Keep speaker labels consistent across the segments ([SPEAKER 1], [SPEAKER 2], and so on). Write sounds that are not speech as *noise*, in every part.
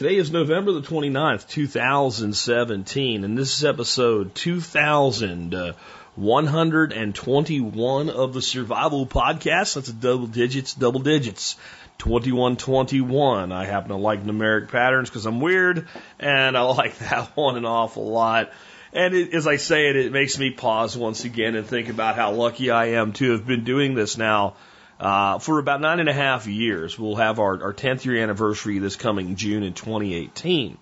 [SPEAKER 1] Today is November the 29th, 2017, and this is episode 2121 of the Survival Podcast. That's a double digits, double digits. 2121. I happen to like numeric patterns because I'm weird and I *laughs* like that one an awful lot. And it, as I say it, it makes me pause once again and think about how lucky I am to have been doing this now uh, for about nine and a half years. We'll have our, our 10th year anniversary this coming June in 2018.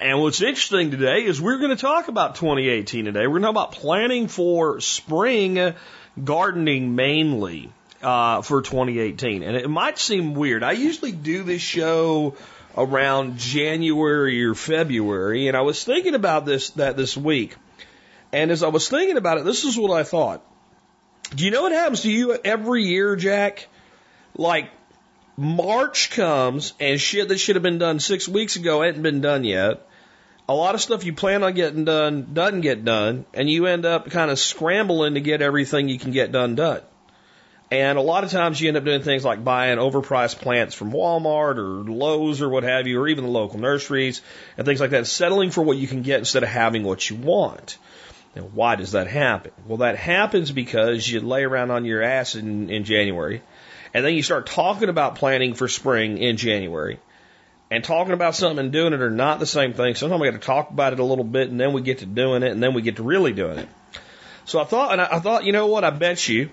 [SPEAKER 1] And what's interesting today is we're going to talk about 2018 today. We're going to talk about planning for spring gardening mainly uh, for 2018. And it might seem weird. I usually do this show around January or February, and I was thinking about this that this week. And as I was thinking about it, this is what I thought. Do you know what happens to you every year, Jack? Like March comes and shit that should have been done six weeks ago hasn't been done yet. A lot of stuff you plan on getting done doesn't get done, and you end up kind of scrambling to get everything you can get done done. And a lot of times you end up doing things like buying overpriced plants from Walmart or Lowe's or what have you, or even the local nurseries and things like that, settling for what you can get instead of having what you want. Now, why does that happen? Well, that happens because you lay around on your ass in, in January, and then you start talking about planning for spring in January. And talking about something and doing it are not the same thing. Sometimes we got to talk about it a little bit, and then we get to doing it, and then we get to really doing it. So I thought, and I, I thought, you know what? I bet you,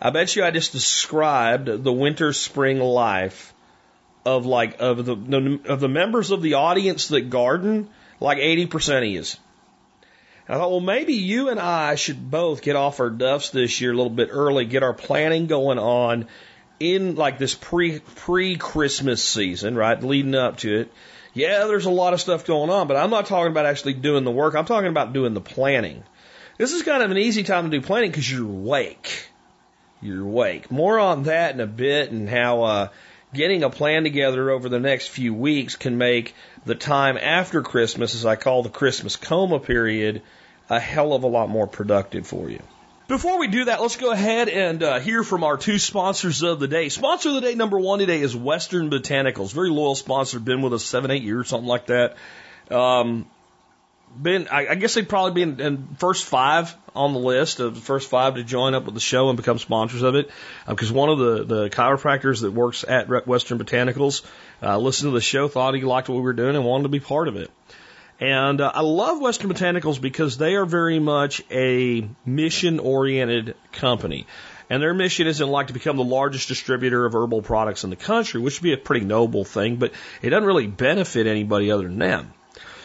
[SPEAKER 1] I bet you, I just described the winter spring life of like of the of the members of the audience that garden, like eighty percent you. I thought, well, maybe you and I should both get off our duffs this year a little bit early, get our planning going on in like this pre pre Christmas season, right, leading up to it. Yeah, there's a lot of stuff going on, but I'm not talking about actually doing the work. I'm talking about doing the planning. This is kind of an easy time to do planning because you're awake. You're awake. More on that in a bit and how uh, getting a plan together over the next few weeks can make the time after Christmas, as I call the Christmas coma period, a hell of a lot more productive for you. Before we do that, let's go ahead and uh, hear from our two sponsors of the day. Sponsor of the day number one today is Western Botanicals. Very loyal sponsor, been with us seven, eight years, something like that. Um, been, I, I guess they'd probably be in, in first five on the list of the first five to join up with the show and become sponsors of it. Because uh, one of the, the chiropractors that works at Western Botanicals uh, listened to the show, thought he liked what we were doing, and wanted to be part of it. And uh, I love Western Botanicals because they are very much a mission oriented company. And their mission isn't like to become the largest distributor of herbal products in the country, which would be a pretty noble thing, but it doesn't really benefit anybody other than them.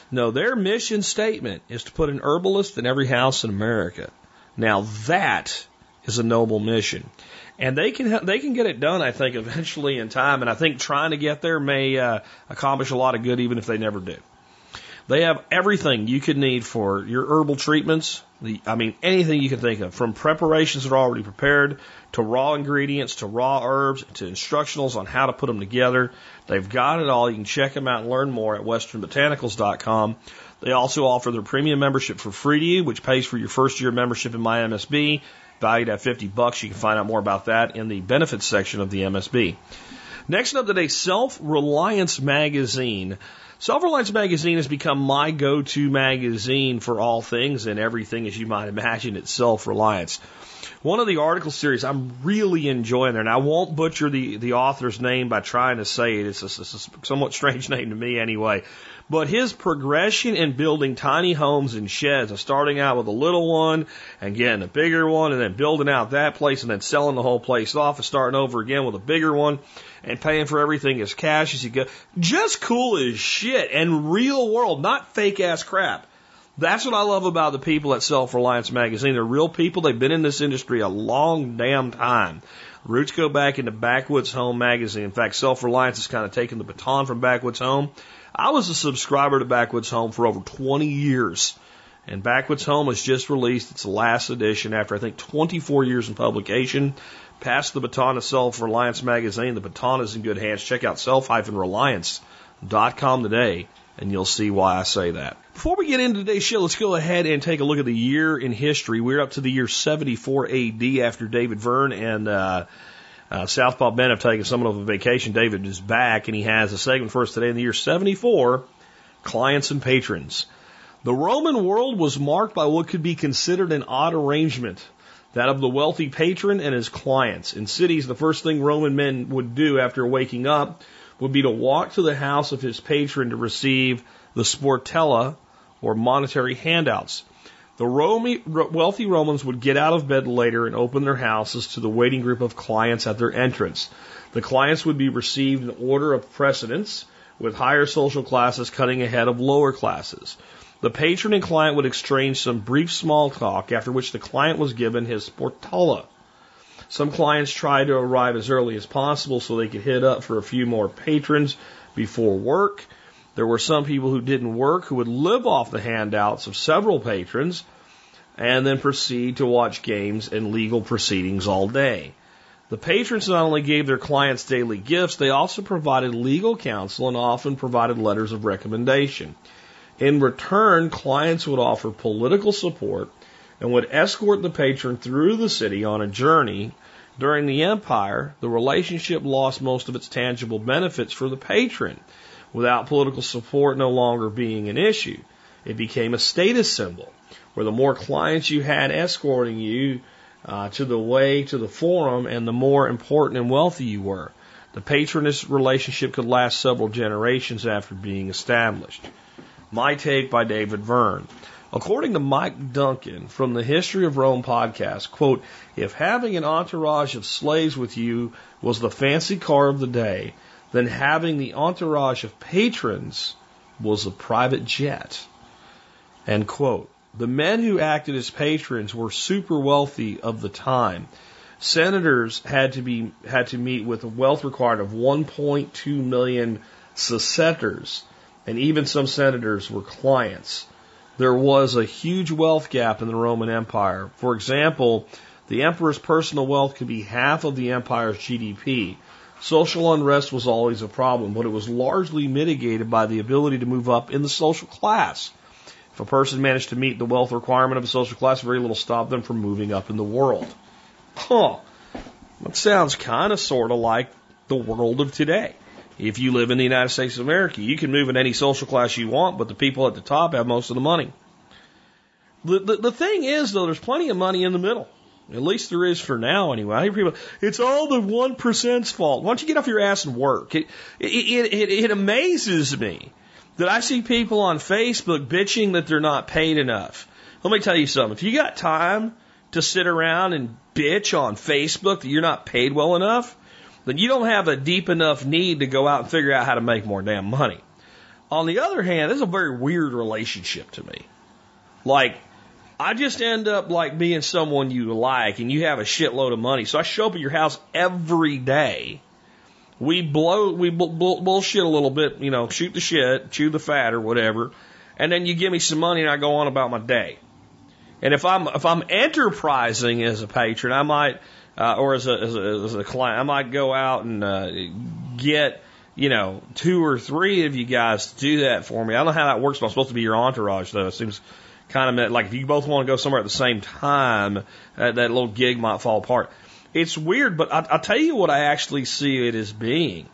[SPEAKER 1] No, their mission statement is to put an herbalist in every house in America. Now that is a noble mission. And they can they can get it done, I think, eventually in time. And I think trying to get there may uh, accomplish a lot of good, even if they never do. They have everything you could need for your herbal treatments. The, I mean, anything you can think of, from preparations that are already prepared to raw ingredients to raw herbs to instructionals on how to put them together. They've got it all. You can check them out and learn more at westernbotanicals.com. They also offer their premium membership for free to you, which pays for your first year membership in my MSB, valued at 50 bucks. You can find out more about that in the benefits section of the MSB. Next up today, Self Reliance Magazine. Reliance Magazine has become my go to magazine for all things and everything, as you might imagine, it's self reliance. One of the article series I'm really enjoying there, and I won't butcher the, the author's name by trying to say it. It's a, it's a somewhat strange *laughs* name to me anyway. But his progression in building tiny homes and sheds, and starting out with a little one and getting a bigger one and then building out that place and then selling the whole place off and starting over again with a bigger one and paying for everything as cash as you go. Just cool as shit and real world, not fake ass crap. That's what I love about the people at Self Reliance Magazine. They're real people. They've been in this industry a long damn time. Roots go back into Backwoods Home magazine. In fact, Self Reliance has kind of taken the baton from Backwoods Home. I was a subscriber to Backwoods Home for over 20 years. And Backwoods Home has just released its last edition after, I think, 24 years in publication. Passed the baton to Self Reliance magazine. The baton is in good hands. Check out self-reliance.com today and you'll see why I say that. Before we get into today's show, let's go ahead and take a look at the year in history. We're up to the year 74 AD after David Verne and uh, uh, Southpaw Ben have taken someone of a vacation. David is back and he has a segment for us today in the year 74 Clients and Patrons. The Roman world was marked by what could be considered an odd arrangement that of the wealthy patron and his clients. In cities, the first thing Roman men would do after waking up would be to walk to the house of his patron to receive the sportula or monetary handouts. The wealthy Romans would get out of bed later and open their houses to the waiting group of clients at their entrance. The clients would be received in order of precedence, with higher social classes cutting ahead of lower classes. The patron and client would exchange some brief small talk, after which the client was given his sportula. Some clients tried to arrive as early as possible so they could hit up for a few more patrons before work. There were some people who didn't work who would live off the handouts of several patrons and then proceed to watch games and legal proceedings all day. The patrons not only gave their clients daily gifts, they also provided legal counsel and often provided letters of recommendation. In return, clients would offer political support and would escort the patron through the city on a journey. During the empire, the relationship lost most of its tangible benefits for the patron without political support no longer being an issue. It became a status symbol where the more clients you had escorting you uh, to the way to the forum and the more important and wealthy you were. The patroness relationship could last several generations after being established. My take by David Verne. According to Mike Duncan from the History of Rome podcast, quote, if having an entourage of slaves with you was the fancy car of the day, then having the entourage of patrons was a private jet. End quote. The men who acted as patrons were super wealthy of the time. Senators had to be had to meet with a wealth required of 1.2 million sesterces, and even some senators were clients. There was a huge wealth gap in the Roman Empire. For example, the emperor's personal wealth could be half of the empire's GDP. Social unrest was always a problem, but it was largely mitigated by the ability to move up in the social class. If a person managed to meet the wealth requirement of a social class, very little stopped them from moving up in the world. Huh. That sounds kind of sort of like the world of today. If you live in the United States of America, you can move in any social class you want, but the people at the top have most of the money. The, the, the thing is, though, there's plenty of money in the middle. At least there is for now, anyway. I hear people, it's all the one percent's fault. Why don't you get off your ass and work? It, it, it, it amazes me that I see people on Facebook bitching that they're not paid enough. Let me tell you something. If you got time to sit around and bitch on Facebook that you're not paid well enough, then you don't have a deep enough need to go out and figure out how to make more damn money. On the other hand, this is a very weird relationship to me. Like, I just end up like being someone you like and you have a shitload of money. So I show up at your house every day. We blow, we bullshit a little bit, you know, shoot the shit, chew the fat or whatever. And then you give me some money and I go on about my day. And if I'm, if I'm enterprising as a patron, I might, uh, or as a, as a, as a client, I might go out and, uh, get, you know, two or three of you guys to do that for me. I don't know how that works, but I'm supposed to be your entourage though. It seems, kind of like if you both want to go somewhere at the same time, that, that little gig might fall apart. It's weird, but I, I'll tell you what I actually see it as being.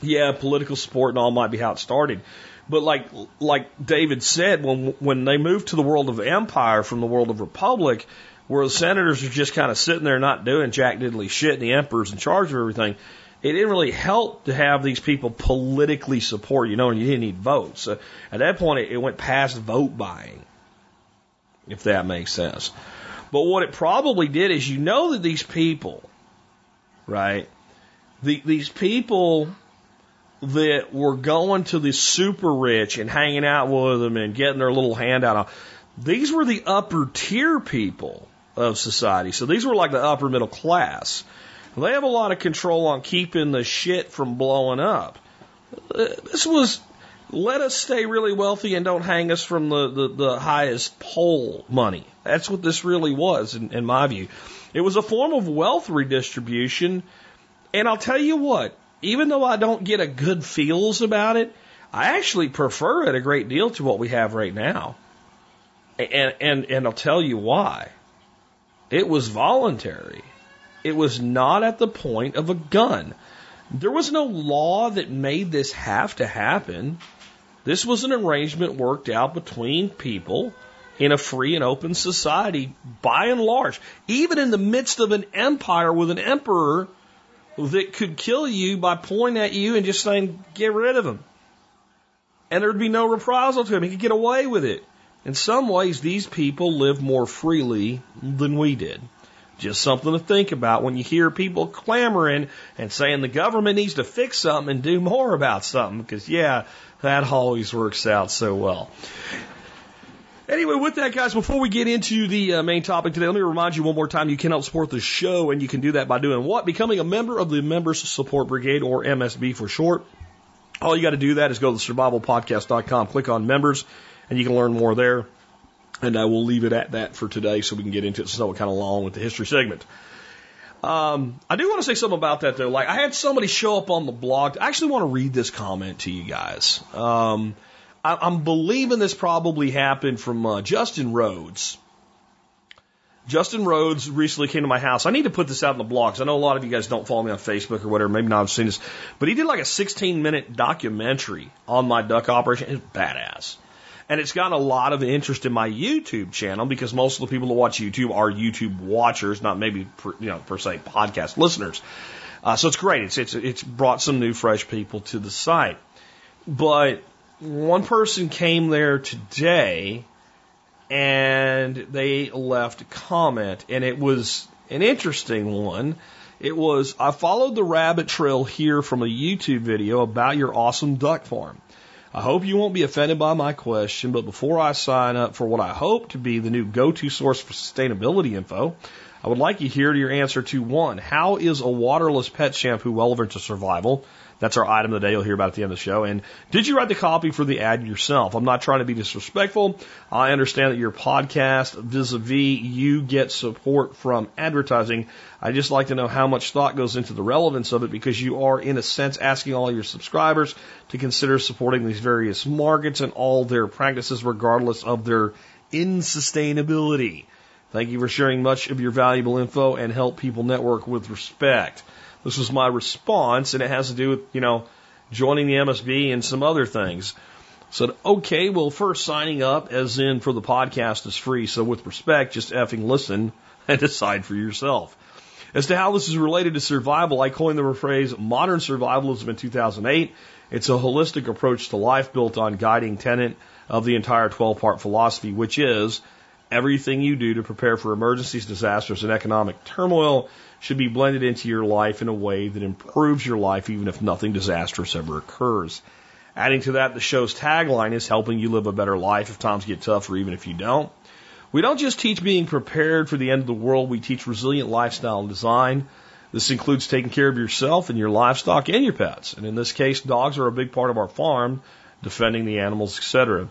[SPEAKER 1] Yeah, political support and all might be how it started. But like like David said, when when they moved to the world of empire from the world of republic, where the senators are just kind of sitting there not doing jack diddly shit, and the emperor's in charge of everything, it didn't really help to have these people politically support you know, and you didn't need votes. So at that point, it, went past vote buying if that makes sense. But what it probably did is you know that these people, right? The, these people that were going to the super rich and hanging out with them and getting their little handout these were the upper tier people of society. So these were like the upper middle class. They have a lot of control on keeping the shit from blowing up. This was let us stay really wealthy and don't hang us from the, the, the highest pole money. That's what this really was, in, in my view. It was a form of wealth redistribution. And I'll tell you what, even though I don't get a good feels about it, I actually prefer it a great deal to what we have right now. And, and, and I'll tell you why. It was voluntary. It was not at the point of a gun. There was no law that made this have to happen. This was an arrangement worked out between people in a free and open society by and large. Even in the midst of an empire with an emperor that could kill you by pointing at you and just saying, get rid of him. And there'd be no reprisal to him. He could get away with it. In some ways, these people live more freely than we did. Just something to think about when you hear people clamoring and saying the government needs to fix something and do more about something, because yeah, that always works out so well. Anyway, with that, guys, before we get into the uh, main topic today, let me remind you one more time you can help support the show, and you can do that by doing what? Becoming a member of the Members Support Brigade, or MSB for short. All you got to do that is go to survivalpodcast.com, click on members, and you can learn more there. And I will leave it at that for today so we can get into it. So kind of long with the history segment. Um, I do want to say something about that though. Like I had somebody show up on the blog. I actually want to read this comment to you guys. Um, I, I'm believing this probably happened from uh, Justin Rhodes. Justin Rhodes recently came to my house. I need to put this out in the blogs. I know a lot of you guys don't follow me on Facebook or whatever. Maybe not have seen this, but he did like a 16 minute documentary on my duck operation. It's badass. And it's gotten a lot of interest in my YouTube channel because most of the people that watch YouTube are YouTube watchers, not maybe per, you know per se podcast listeners. Uh, so it's great. It's it's it's brought some new fresh people to the site. But one person came there today and they left a comment and it was an interesting one. It was I followed the rabbit trail here from a YouTube video about your awesome duck farm. I hope you won't be offended by my question, but before I sign up for what I hope to be the new go-to source for sustainability info, I would like you to hear your answer to one. How is a waterless pet shampoo relevant to survival? That's our item of the day. You'll hear about at the end of the show. And did you write the copy for the ad yourself? I'm not trying to be disrespectful. I understand that your podcast vis-a-vis you get support from advertising. I just like to know how much thought goes into the relevance of it because you are in a sense asking all your subscribers to consider supporting these various markets and all their practices regardless of their insustainability. Thank you for sharing much of your valuable info and help people network with respect. This was my response, and it has to do with, you know, joining the MSB and some other things. Said, okay, well, first signing up, as in for the podcast, is free. So with respect, just effing listen *laughs* and decide for yourself. As to how this is related to survival, I coined the phrase modern survivalism in 2008. It's a holistic approach to life built on guiding tenet of the entire 12 part philosophy, which is everything you do to prepare for emergencies, disasters, and economic turmoil should be blended into your life in a way that improves your life even if nothing disastrous ever occurs. Adding to that, the show's tagline is helping you live a better life if times get tough or even if you don't. We don't just teach being prepared for the end of the world, we teach resilient lifestyle and design. This includes taking care of yourself and your livestock and your pets. And in this case, dogs are a big part of our farm, defending the animals, etc.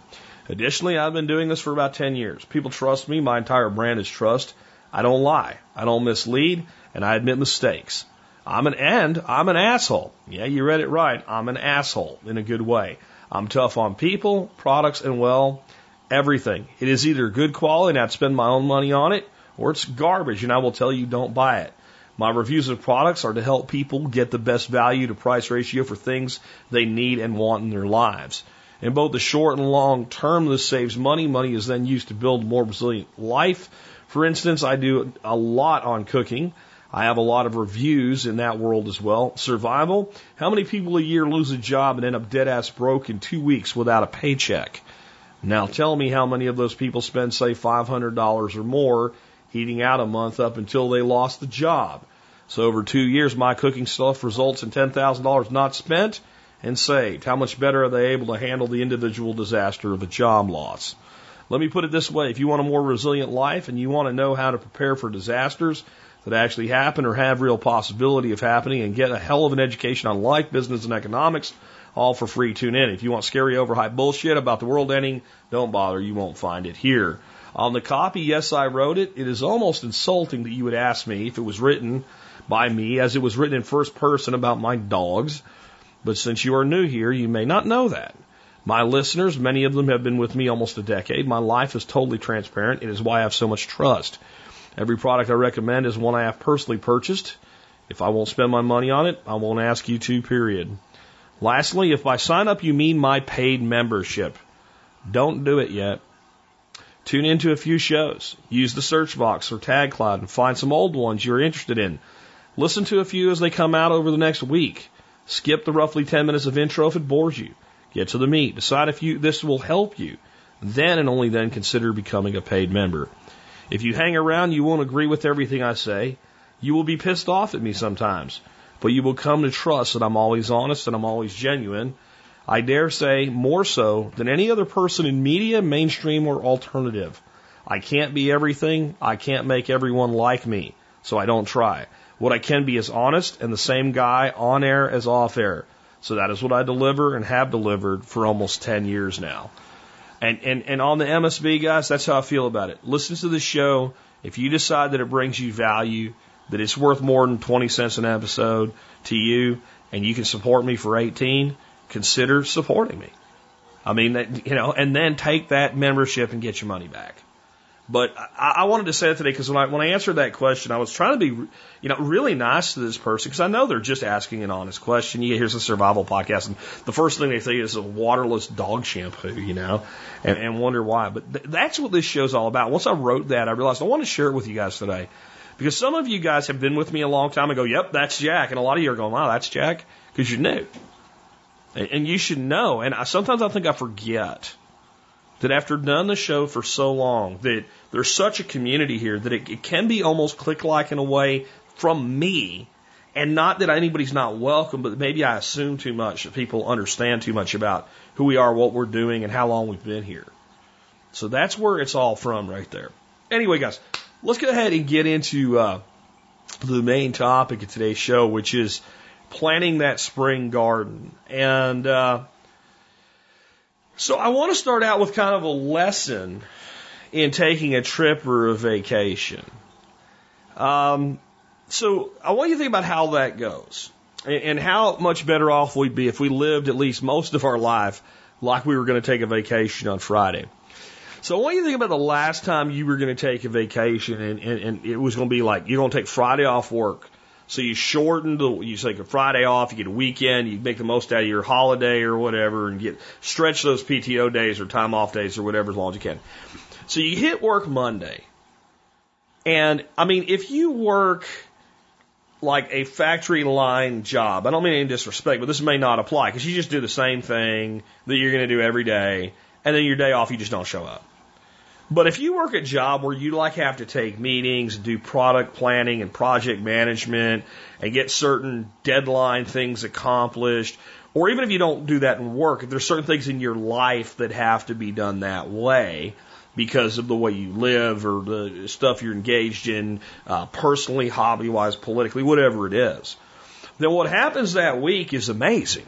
[SPEAKER 1] Additionally, I've been doing this for about 10 years. People trust me. My entire brand is trust. I don't lie. I don't mislead and I admit mistakes. I'm an and I'm an asshole. Yeah, you read it right. I'm an asshole in a good way. I'm tough on people, products, and well, everything. It is either good quality and I'd spend my own money on it, or it's garbage and I will tell you don't buy it. My reviews of products are to help people get the best value to price ratio for things they need and want in their lives. In both the short and long term, this saves money. Money is then used to build a more resilient life. For instance, I do a lot on cooking. I have a lot of reviews in that world as well. Survival. How many people a year lose a job and end up dead ass broke in two weeks without a paycheck? Now tell me how many of those people spend, say, $500 or more eating out a month up until they lost the job. So over two years, my cooking stuff results in $10,000 not spent and saved. How much better are they able to handle the individual disaster of a job loss? Let me put it this way. If you want a more resilient life and you want to know how to prepare for disasters, that actually happen or have real possibility of happening and get a hell of an education on life, business, and economics, all for free. Tune in. If you want scary overhyped bullshit about the world ending, don't bother. You won't find it here. On the copy, yes, I wrote it. It is almost insulting that you would ask me if it was written by me, as it was written in first person about my dogs. But since you are new here, you may not know that. My listeners, many of them have been with me almost a decade. My life is totally transparent. It is why I have so much trust. Every product I recommend is one I have personally purchased. If I won't spend my money on it, I won't ask you to, period. Lastly, if by sign up you mean my paid membership, don't do it yet. Tune into a few shows. Use the search box or tag cloud and find some old ones you're interested in. Listen to a few as they come out over the next week. Skip the roughly 10 minutes of intro if it bores you. Get to the meat. Decide if you, this will help you. Then and only then consider becoming a paid member. If you hang around, you won't agree with everything I say. You will be pissed off at me sometimes, but you will come to trust that I'm always honest and I'm always genuine I dare say more so than any other person in media, mainstream, or alternative. I can't be everything. I can't make everyone like me, so I don't try. What I can be is honest and the same guy on air as off air. So that is what I deliver and have delivered for almost 10 years now. And, and, and on the MSB, guys, that's how I feel about it. Listen to the show. If you decide that it brings you value, that it's worth more than 20 cents an episode to you, and you can support me for 18, consider supporting me. I mean, you know, and then take that membership and get your money back. But I, I wanted to say it today because when I when I answered that question, I was trying to be, you know, really nice to this person because I know they're just asking an honest question. Yeah, here's a survival podcast, and the first thing they say is a waterless dog shampoo, you know, and, and wonder why. But th- that's what this show's all about. Once I wrote that, I realized I want to share it with you guys today because some of you guys have been with me a long time and go, "Yep, that's Jack," and a lot of you are going, "Wow, that's Jack," because you're new. And you should know, and I, sometimes I think I forget that after done the show for so long, that there's such a community here that it, it can be almost click like in a way from me. And not that anybody's not welcome, but maybe I assume too much that people understand too much about who we are, what we're doing, and how long we've been here. So that's where it's all from right there. Anyway, guys, let's go ahead and get into uh, the main topic of today's show, which is planting that spring garden. And uh, so I want to start out with kind of a lesson in taking a trip or a vacation. Um, so I want you to think about how that goes and, and how much better off we'd be if we lived at least most of our life like we were going to take a vacation on Friday. So I want you to think about the last time you were going to take a vacation and, and, and it was going to be like you're going to take Friday off work so you shorten the, you take a Friday off, you get a weekend, you make the most out of your holiday or whatever and get, stretch those PTO days or time off days or whatever as long as you can. So you hit work Monday. And I mean, if you work like a factory line job, I don't mean any disrespect, but this may not apply because you just do the same thing that you're going to do every day. And then your day off, you just don't show up. But if you work a job where you like have to take meetings, and do product planning and project management and get certain deadline things accomplished, or even if you don't do that in work, if there's certain things in your life that have to be done that way because of the way you live or the stuff you're engaged in, uh, personally, hobby wise, politically, whatever it is, then what happens that week is amazing.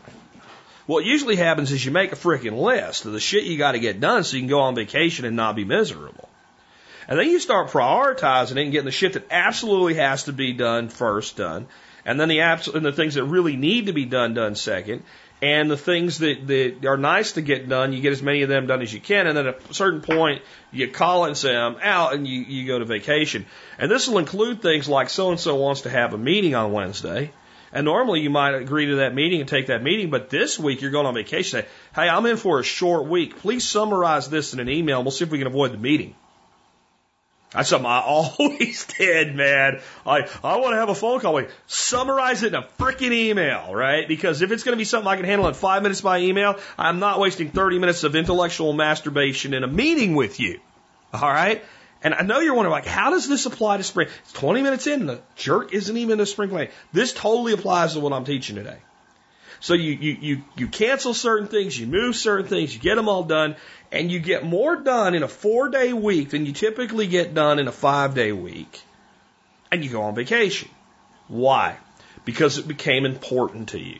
[SPEAKER 1] What usually happens is you make a freaking list of the shit you got to get done so you can go on vacation and not be miserable. And then you start prioritizing it and getting the shit that absolutely has to be done first done. And then the abs- and the things that really need to be done done second. And the things that, that are nice to get done, you get as many of them done as you can. And then at a certain point, you call and say, I'm out, and you, you go to vacation. And this will include things like so and so wants to have a meeting on Wednesday. And normally you might agree to that meeting and take that meeting, but this week you're going on vacation. Say, hey, I'm in for a short week. Please summarize this in an email and we'll see if we can avoid the meeting. That's something I *laughs* always did, man. I, I want to have a phone call. Wait, summarize it in a freaking email, right? Because if it's going to be something I can handle in five minutes by email, I'm not wasting 30 minutes of intellectual masturbation in a meeting with you. All right? And I know you're wondering, like, how does this apply to spring? It's 20 minutes in, and the jerk isn't even a spring cleaning. This totally applies to what I'm teaching today. So you, you, you, you cancel certain things, you move certain things, you get them all done, and you get more done in a four day week than you typically get done in a five day week. And you go on vacation. Why? Because it became important to you.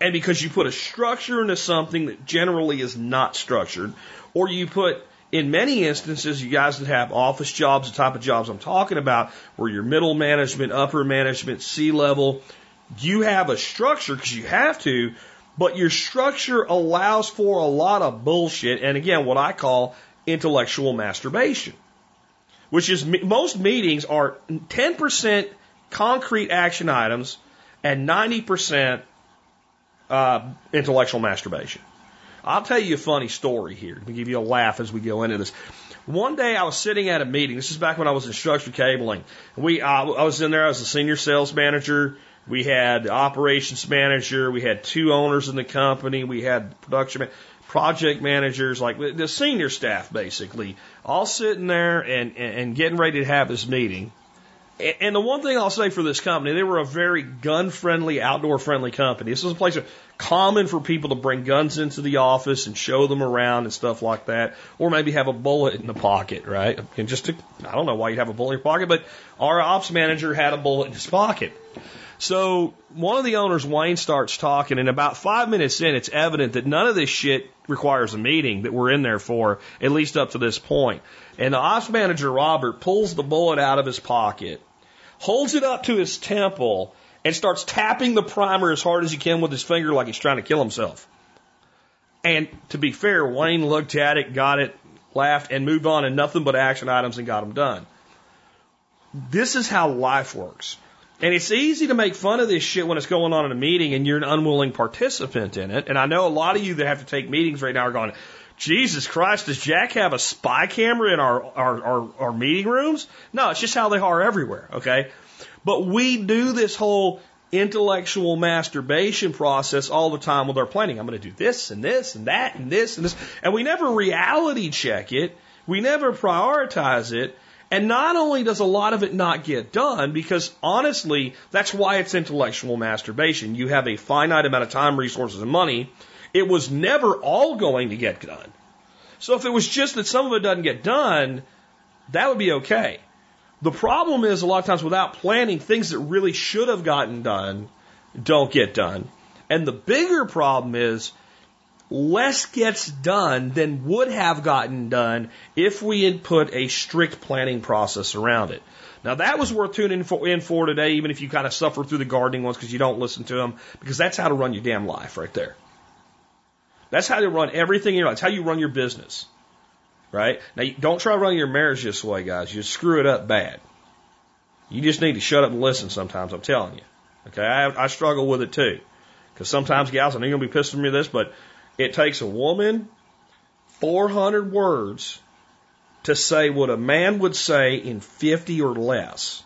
[SPEAKER 1] And because you put a structure into something that generally is not structured, or you put, in many instances, you guys that have office jobs, the type of jobs I'm talking about, where you're middle management, upper management, C level, you have a structure because you have to, but your structure allows for a lot of bullshit. And again, what I call intellectual masturbation, which is most meetings are 10% concrete action items and 90% uh, intellectual masturbation. I'll tell you a funny story here to give you a laugh as we go into this. One day I was sitting at a meeting. This is back when I was in structured cabling. We, uh, I was in there. I was the senior sales manager. We had operations manager. We had two owners in the company. We had production man- project managers, like the senior staff, basically, all sitting there and, and getting ready to have this meeting. And the one thing I'll say for this company, they were a very gun friendly, outdoor friendly company. This was a place common for people to bring guns into the office and show them around and stuff like that, or maybe have a bullet in the pocket, right? And just to, I don't know why you'd have a bullet in your pocket, but our ops manager had a bullet in his pocket. So one of the owners, Wayne, starts talking, and about five minutes in, it's evident that none of this shit requires a meeting that we're in there for, at least up to this point. And the ops manager, Robert, pulls the bullet out of his pocket holds it up to his temple, and starts tapping the primer as hard as he can with his finger like he's trying to kill himself. And to be fair, Wayne looked at it, got it, laughed, and moved on, and nothing but action items and got them done. This is how life works. And it's easy to make fun of this shit when it's going on in a meeting and you're an unwilling participant in it. And I know a lot of you that have to take meetings right now are going, Jesus Christ, does Jack have a spy camera in our, our, our, our meeting rooms? No, it's just how they are everywhere, okay? But we do this whole intellectual masturbation process all the time with our planning. I'm going to do this and this and that and this and this. And we never reality check it. We never prioritize it. And not only does a lot of it not get done, because honestly, that's why it's intellectual masturbation. You have a finite amount of time, resources, and money it was never all going to get done. So if it was just that some of it doesn't get done, that would be okay. The problem is a lot of times without planning, things that really should have gotten done don't get done. And the bigger problem is less gets done than would have gotten done if we had put a strict planning process around it. Now that was worth tuning in for today, even if you kind of suffer through the gardening ones because you don't listen to them, because that's how to run your damn life right there. That's how you run everything in your life. It's how you run your business. Right? Now, don't try running your marriage this way, guys. You screw it up bad. You just need to shut up and listen sometimes, I'm telling you. Okay? I, I struggle with it too. Because sometimes, gals, I know you're going to be pissed at me this, but it takes a woman 400 words to say what a man would say in 50 or less.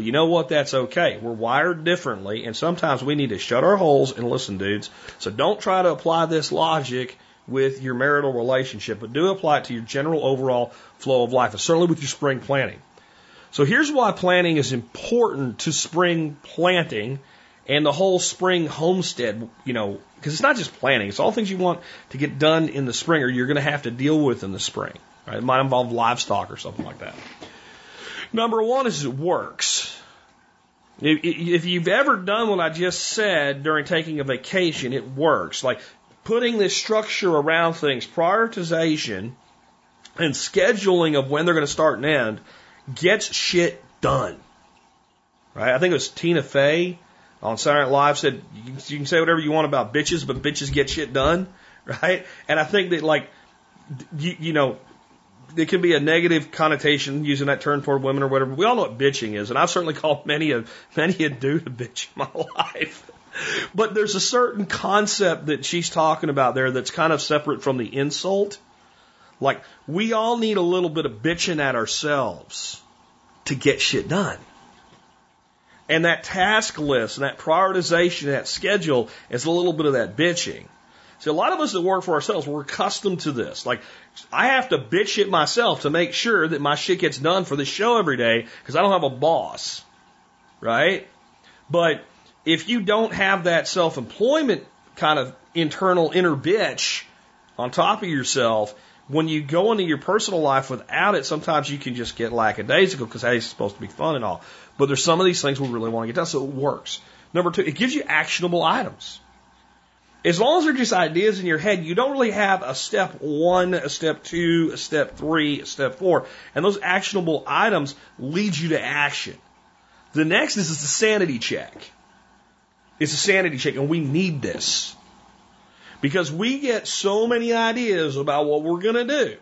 [SPEAKER 1] You know what? That's okay. We're wired differently, and sometimes we need to shut our holes and listen, dudes. So don't try to apply this logic with your marital relationship, but do apply it to your general overall flow of life, and certainly with your spring planting. So here's why planning is important to spring planting and the whole spring homestead, you know, because it's not just planning, it's all things you want to get done in the spring or you're going to have to deal with in the spring. Right? It might involve livestock or something like that. Number one is it works. If you've ever done what I just said during taking a vacation, it works. Like putting this structure around things, prioritization, and scheduling of when they're going to start and end gets shit done. Right? I think it was Tina Fey on Saturday Night Live said, you can say whatever you want about bitches, but bitches get shit done. *laughs* Right? And I think that like, you, you know, it can be a negative connotation using that term toward women or whatever. We all know what bitching is, and I've certainly called many a many a dude a bitch in my *laughs* life. But there's a certain concept that she's talking about there that's kind of separate from the insult. Like we all need a little bit of bitching at ourselves to get shit done. And that task list and that prioritization, that schedule is a little bit of that bitching. See, a lot of us that work for ourselves, we're accustomed to this. Like, I have to bitch it myself to make sure that my shit gets done for the show every day because I don't have a boss. Right? But if you don't have that self employment kind of internal inner bitch on top of yourself, when you go into your personal life without it, sometimes you can just get lackadaisical because hey, it's supposed to be fun and all. But there's some of these things we really want to get done, so it works. Number two, it gives you actionable items. As long as they're just ideas in your head, you don't really have a step one, a step two, a step three, a step four. And those actionable items lead you to action. The next is, is the sanity check. It's a sanity check, and we need this. Because we get so many ideas about what we're going to do,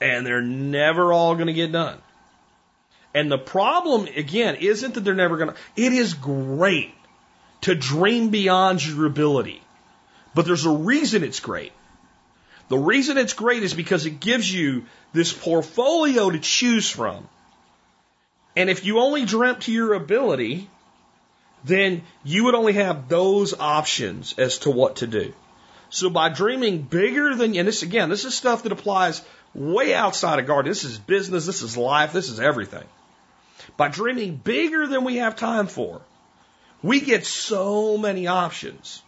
[SPEAKER 1] and they're never all going to get done. And the problem, again, isn't that they're never going to, it is great to dream beyond your ability. But there's a reason it's great. The reason it's great is because it gives you this portfolio to choose from. And if you only dreamt to your ability, then you would only have those options as to what to do. So by dreaming bigger than, and this again, this is stuff that applies way outside of gardening. This is business, this is life, this is everything. By dreaming bigger than we have time for, we get so many options.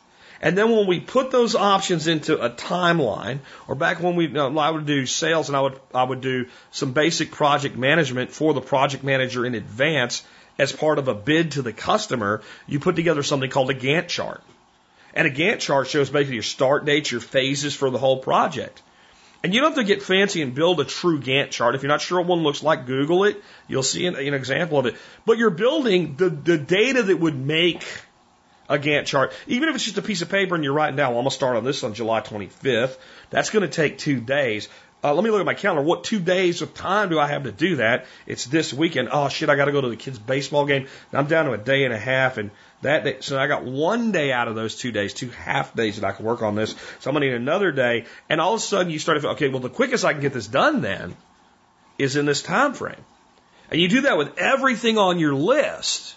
[SPEAKER 1] And then when we put those options into a timeline, or back when we, uh, I would do sales and I would, I would do some basic project management for the project manager in advance as part of a bid to the customer, you put together something called a Gantt chart. And a Gantt chart shows basically your start dates, your phases for the whole project. And you don't have to get fancy and build a true Gantt chart. If you're not sure what one looks like, Google it. You'll see an, an example of it. But you're building the, the data that would make a Gantt chart, even if it's just a piece of paper and you're writing down, well, I'm going to start on this on July 25th. That's going to take two days. Uh, let me look at my calendar. What two days of time do I have to do that? It's this weekend. Oh shit, I got to go to the kids' baseball game. I'm down to a day and a half, and that day, so I got one day out of those two days, two half days that I can work on this. So I'm gonna need another day, and all of a sudden you start to feel, okay, well the quickest I can get this done then is in this time frame, and you do that with everything on your list,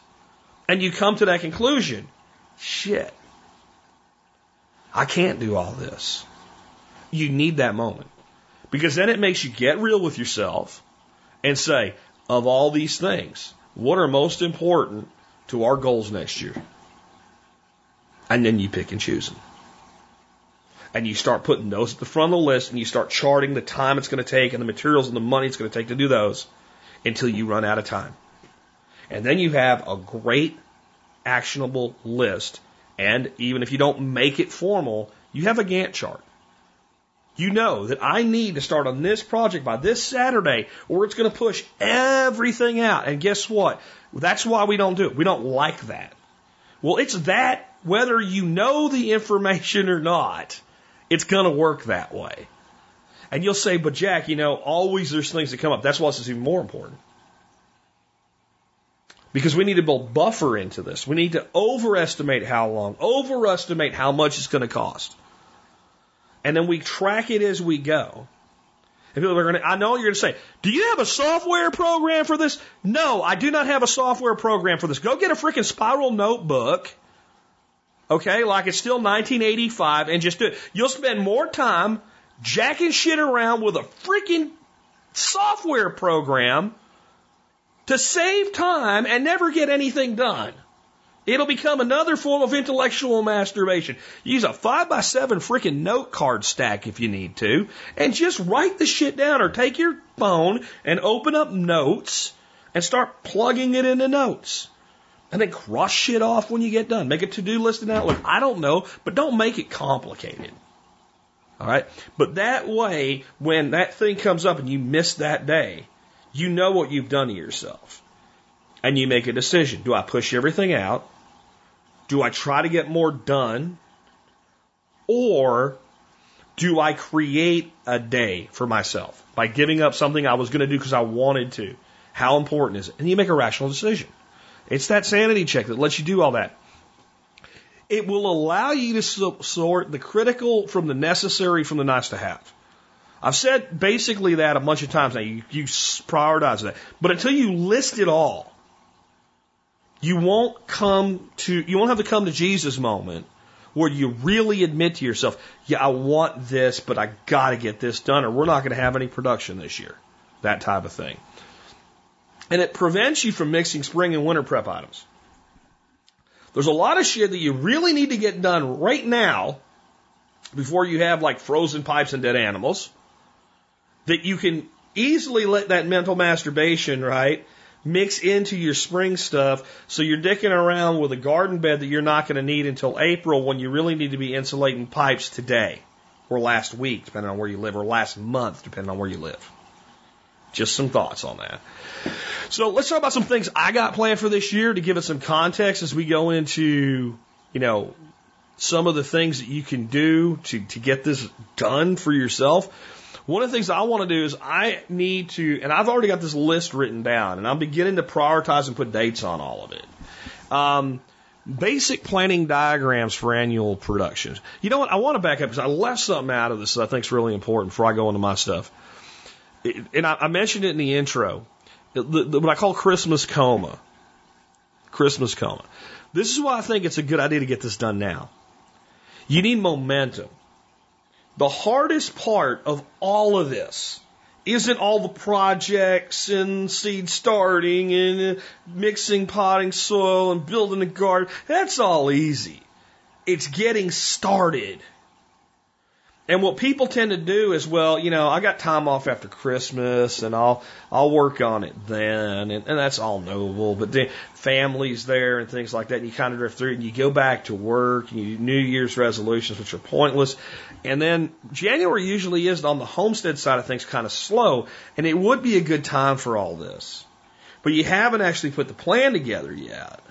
[SPEAKER 1] and you come to that conclusion. Shit, I can't do all this. You need that moment. Because then it makes you get real with yourself and say, of all these things, what are most important to our goals next year? And then you pick and choose them. And you start putting those at the front of the list and you start charting the time it's going to take and the materials and the money it's going to take to do those until you run out of time. And then you have a great actionable list. And even if you don't make it formal, you have a Gantt chart. You know that I need to start on this project by this Saturday or it's going to push everything out. And guess what? That's why we don't do it. We don't like that. Well, it's that whether you know the information or not, it's going to work that way. And you'll say, but Jack, you know, always there's things that come up. That's why this is even more important. Because we need to build buffer into this. We need to overestimate how long, overestimate how much it's going to cost and then we track it as we go. And people are going to, I know you're going to say, do you have a software program for this? No, I do not have a software program for this. Go get a freaking spiral notebook. Okay, like it's still 1985 and just do it. You'll spend more time jacking shit around with a freaking software program to save time and never get anything done. It'll become another form of intellectual masturbation. Use a five by seven freaking note card stack if you need to, and just write the shit down or take your phone and open up notes and start plugging it into notes. And then cross shit off when you get done. Make a to-do list and Outlook. I don't know, but don't make it complicated. All right. But that way, when that thing comes up and you miss that day, you know what you've done to yourself. And you make a decision. Do I push everything out? Do I try to get more done? Or do I create a day for myself by giving up something I was going to do because I wanted to? How important is it? And you make a rational decision. It's that sanity check that lets you do all that. It will allow you to sort the critical from the necessary from the nice to have. I've said basically that a bunch of times now. You, you prioritize that. But until you list it all, you won't come to, you won't have to come to Jesus moment where you really admit to yourself, yeah, I want this, but I got to get this done, or we're not going to have any production this year. That type of thing. And it prevents you from mixing spring and winter prep items. There's a lot of shit that you really need to get done right now before you have like frozen pipes and dead animals that you can easily let that mental masturbation, right, mix into your spring stuff so you're dicking around with a garden bed that you're not going to need until April when you really need to be insulating pipes today or last week, depending on where you live, or last month, depending on where you live. Just some thoughts on that. So let's talk about some things I got planned for this year to give it some context as we go into, you know, some of the things that you can do to, to get this done for yourself. One of the things I want to do is I need to, and I've already got this list written down, and I'm beginning to prioritize and put dates on all of it. Um, basic planning diagrams for annual productions. You know what? I want to back up because I left something out of this that I think is really important before I go into my stuff. It, and I, I, mentioned it in the intro. The, the, what I call Christmas coma. Christmas coma. This is why I think it's a good idea to get this done now. You need momentum. The hardest part of all of this isn't all the projects and seed starting and mixing potting soil and building a garden. That's all easy. It's getting started. And what people tend to do is, well, you know, I got time off after Christmas and I'll, I'll work on it then. And, and that's all noble. But then families there and things like that. And you kind of drift through and you go back to work and you do New Year's resolutions, which are pointless. And then January usually is on the homestead side of things kind of slow. And it would be a good time for all this. But you haven't actually put the plan together yet.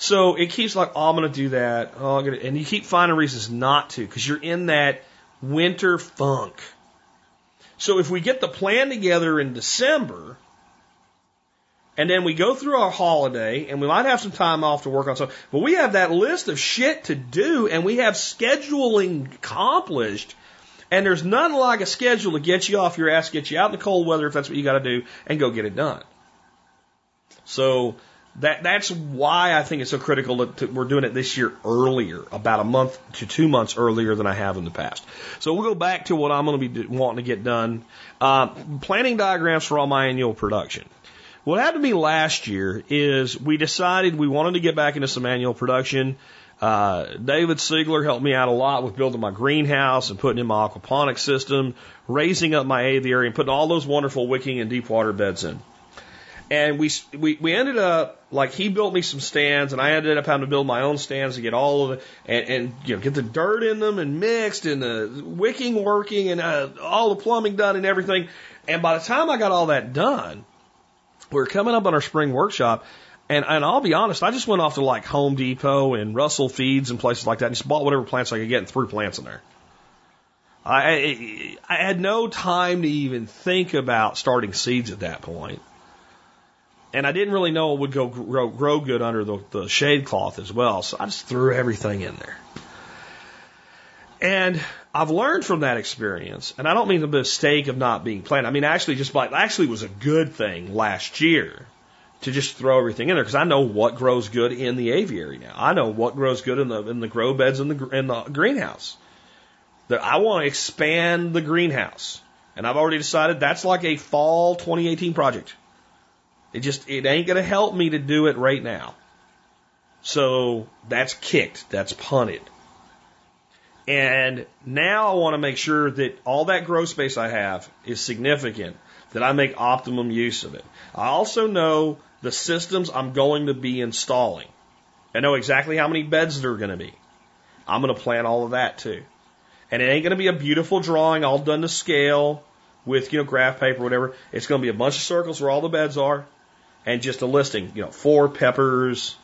[SPEAKER 1] So it keeps like, oh, I'm going to do that. Oh, I'm gonna, and you keep finding reasons not to because you're in that winter funk. So if we get the plan together in December, and then we go through our holiday, and we might have some time off to work on something, but we have that list of shit to do, and we have scheduling accomplished, and there's nothing like a schedule to get you off your ass, get you out in the cold weather if that's what you got to do, and go get it done. So that that's why I think it's so critical that we're doing it this year earlier, about a month to two months earlier than I have in the past. So we'll go back to what I'm going to be wanting to get done. Uh, planning diagrams for all my annual production. What happened to me last year is we decided we wanted to get back into some annual production. Uh, David Siegler helped me out a lot with building my greenhouse and putting in my aquaponics system, raising up my aviary, and putting all those wonderful wicking and deep water beds in. And we, we, we ended up, like, he built me some stands, and I ended up having to build my own stands to get all of it, and, and you know, get the dirt in them and mixed, and the wicking working, and uh, all the plumbing done and everything. And by the time I got all that done, we we're coming up on our spring workshop, and, and I'll be honest, I just went off to like Home Depot and Russell Feeds and places like that and just bought whatever plants I could get and threw plants in there. I, I had no time to even think about starting seeds at that point and I didn't really know it would go grow, grow good under the, the shade cloth as well. So I just threw everything in there. And I've learned from that experience, and I don't mean the mistake of not being planned. I mean actually just by actually was a good thing last year to just throw everything in there because I know what grows good in the aviary now. I know what grows good in the in the grow beds in the in the greenhouse. That I want to expand the greenhouse, and I've already decided that's like a fall 2018 project. It just, it ain't going to help me to do it right now. So that's kicked. That's punted. And now I want to make sure that all that grow space I have is significant, that I make optimum use of it. I also know the systems I'm going to be installing. I know exactly how many beds there are going to be. I'm going to plan all of that too. And it ain't going to be a beautiful drawing all done to scale with, you know, graph paper, or whatever. It's going to be a bunch of circles where all the beds are and just a listing, you know, four peppers,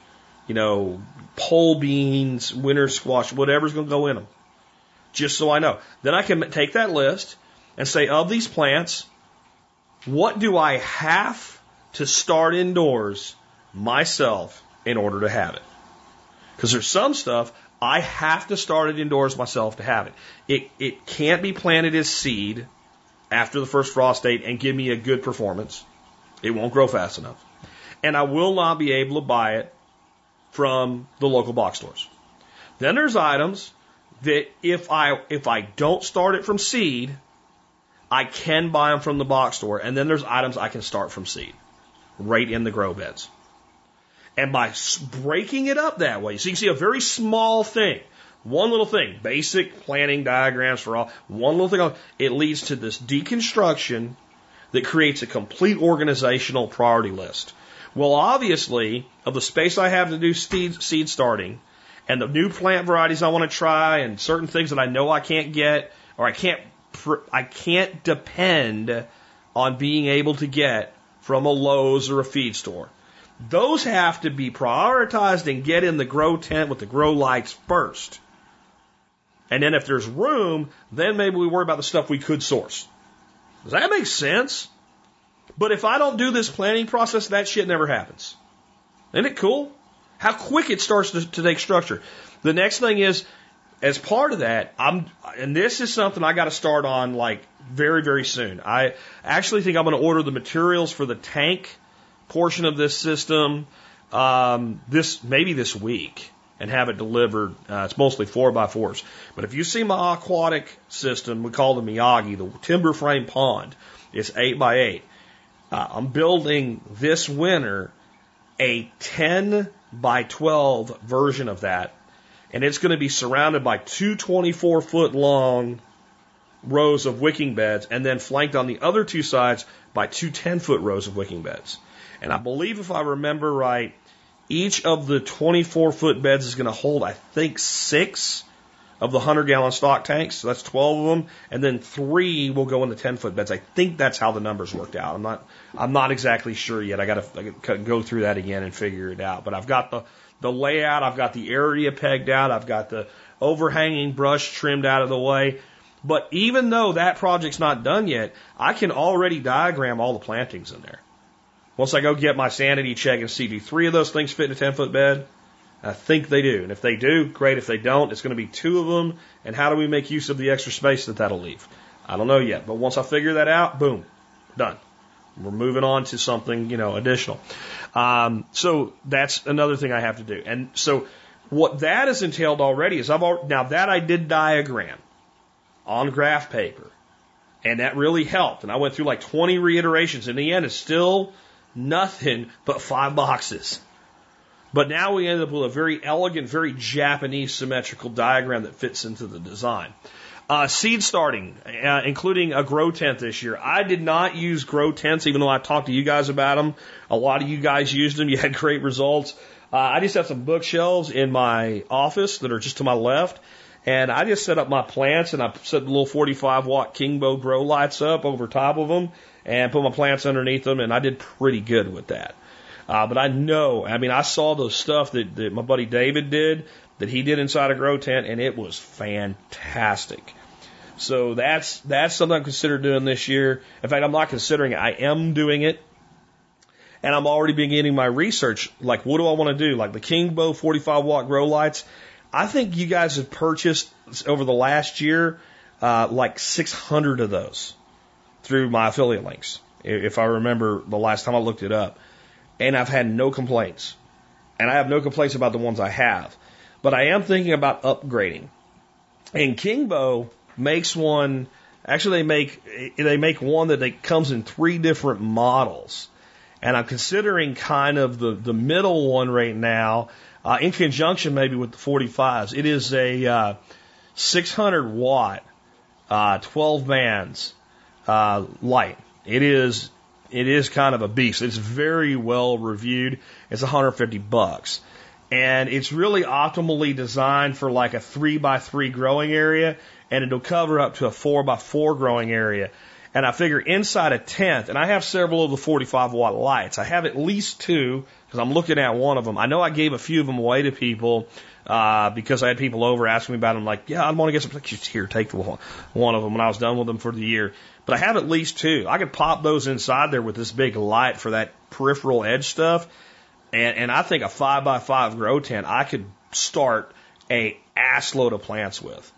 [SPEAKER 1] you know, pole beans, winter squash, whatever's going to go in them. Just so I know. Then I can take that list and say, of these plants, what do I have to start indoors myself in order to have it? Because there's some stuff I have to start it indoors myself to have it. It, it can't be planted as seed after the first frost date and give me a good performance. It won't grow fast enough and I will not be able to buy it from the local box stores. Then there's items that if I if I don't start it from seed, I can buy them from the box store, and then there's items I can start from seed, right in the grow beds. And by breaking it up that way, so you can see a very small thing, one little thing, basic planning diagrams for all, one little thing, it leads to this deconstruction that creates a complete organizational priority list. Well, obviously, of the space I have to do seed, seed starting and the new plant varieties I want to try and certain things that I know I can't get or I can't I can't depend on being able to get from a Lowe's or a feed store. Those have to be prioritized and get in the grow tent with the grow lights first. And then if there's room, then maybe we worry about the stuff we could source. Does that make sense? But if I don't do this planning process, that shit never happens. Isn't it cool? How quick it starts to, to take structure. The next thing is, as part of that, I'm, and this is something I got to start on like very, very soon. I actually think I'm going to order the materials for the tank portion of this system um, this maybe this week and have it delivered. Uh, it's mostly four by fours. But if you see my aquatic system, we call the Miyagi, the timber frame pond. It's eight by eight. Uh, I'm building this winter a 10 by 12 version of that, and it's going to be surrounded by two 24 foot long rows of wicking beds, and then flanked on the other two sides by two 10 foot rows of wicking beds. And I believe, if I remember right, each of the 24 foot beds is going to hold, I think, six of the 100 gallon stock tanks. So that's 12 of them. And then three will go in the 10 foot beds. I think that's how the numbers worked out. I'm not, I'm not exactly sure yet. I got to go through that again and figure it out. But I've got the, the layout. I've got the area pegged out. I've got the overhanging brush trimmed out of the way. But even though that project's not done yet, I can already diagram all the plantings in there. Once I go get my sanity check and see do three of those things fit in a 10 foot bed, I think they do. And if they do, great. If they don't, it's going to be two of them. And how do we make use of the extra space that that'll leave? I don't know yet. But once I figure that out, boom, done. We're moving on to something, you know, additional. Um, so that's another thing I have to do. And so what that has entailed already is I've already, now that I did diagram on graph paper, and that really helped. And I went through like 20 reiterations. In the end, it's still nothing but five boxes. But now we end up with a very elegant, very Japanese symmetrical diagram that fits into the design. Uh, seed starting, uh, including a grow tent this year. I did not use grow tents, even though I talked to you guys about them. A lot of you guys used them. *laughs* You had great results. Uh, I just have some bookshelves in my office that are just to my left. And I just set up my plants and I set the little 45 watt Kingbo grow lights up over top of them and put my plants underneath them. And I did pretty good with that. Uh, but I know, I mean, I saw the stuff that, that my buddy David did, that he did inside a grow tent, and it was fantastic. So that's that's something I'm considering doing this year. In fact, I'm not considering it. I am doing it. And I'm already beginning my research. Like, what do I want to do? Like the Kingbo 45 watt grow lights. I think you guys have purchased over the last year uh, like 600 of those through my affiliate links. If I remember the last time I looked it up and I've had no complaints. And I have no complaints about the ones I have. But I am thinking about upgrading. And Kingbo makes one. Actually, they make they make one that they, comes in three different models, and I'm considering kind of the the middle one right now, uh, in conjunction maybe with the 45s. It is a uh, 600 watt, uh, 12 bands uh, light. It is it is kind of a beast. It's very well reviewed. It's 150 bucks. And it's really optimally designed for like a three by three growing area and it'll cover up to a four by four growing area. And I figure inside a tent, and I have several of the 45 watt lights. I have at least two because I'm looking at one of them. I know I gave a few of them away to people uh, because I had people over asking me about them. Like, yeah, I want to get some. Like, here, take the one, one of them when I was done with them for the year. But I have at least two. I could pop those inside there with this big light for that peripheral edge stuff. And, and I think a five by five grow tent, I could start a ass load of plants with.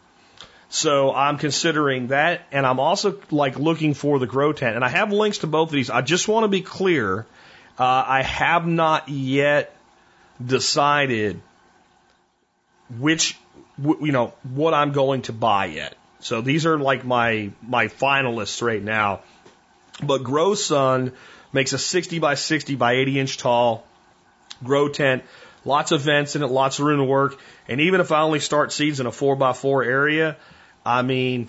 [SPEAKER 1] So I'm considering that, and I'm also like looking for the grow tent. And I have links to both of these. I just want to be clear. Uh, I have not yet decided which, you know, what I'm going to buy yet. So these are like my my finalists right now. But Grow Sun makes a 60 by 60 by 80 inch tall grow tent, lots of vents in it, lots of room to work. And even if I only start seeds in a 4 by 4 area, I mean,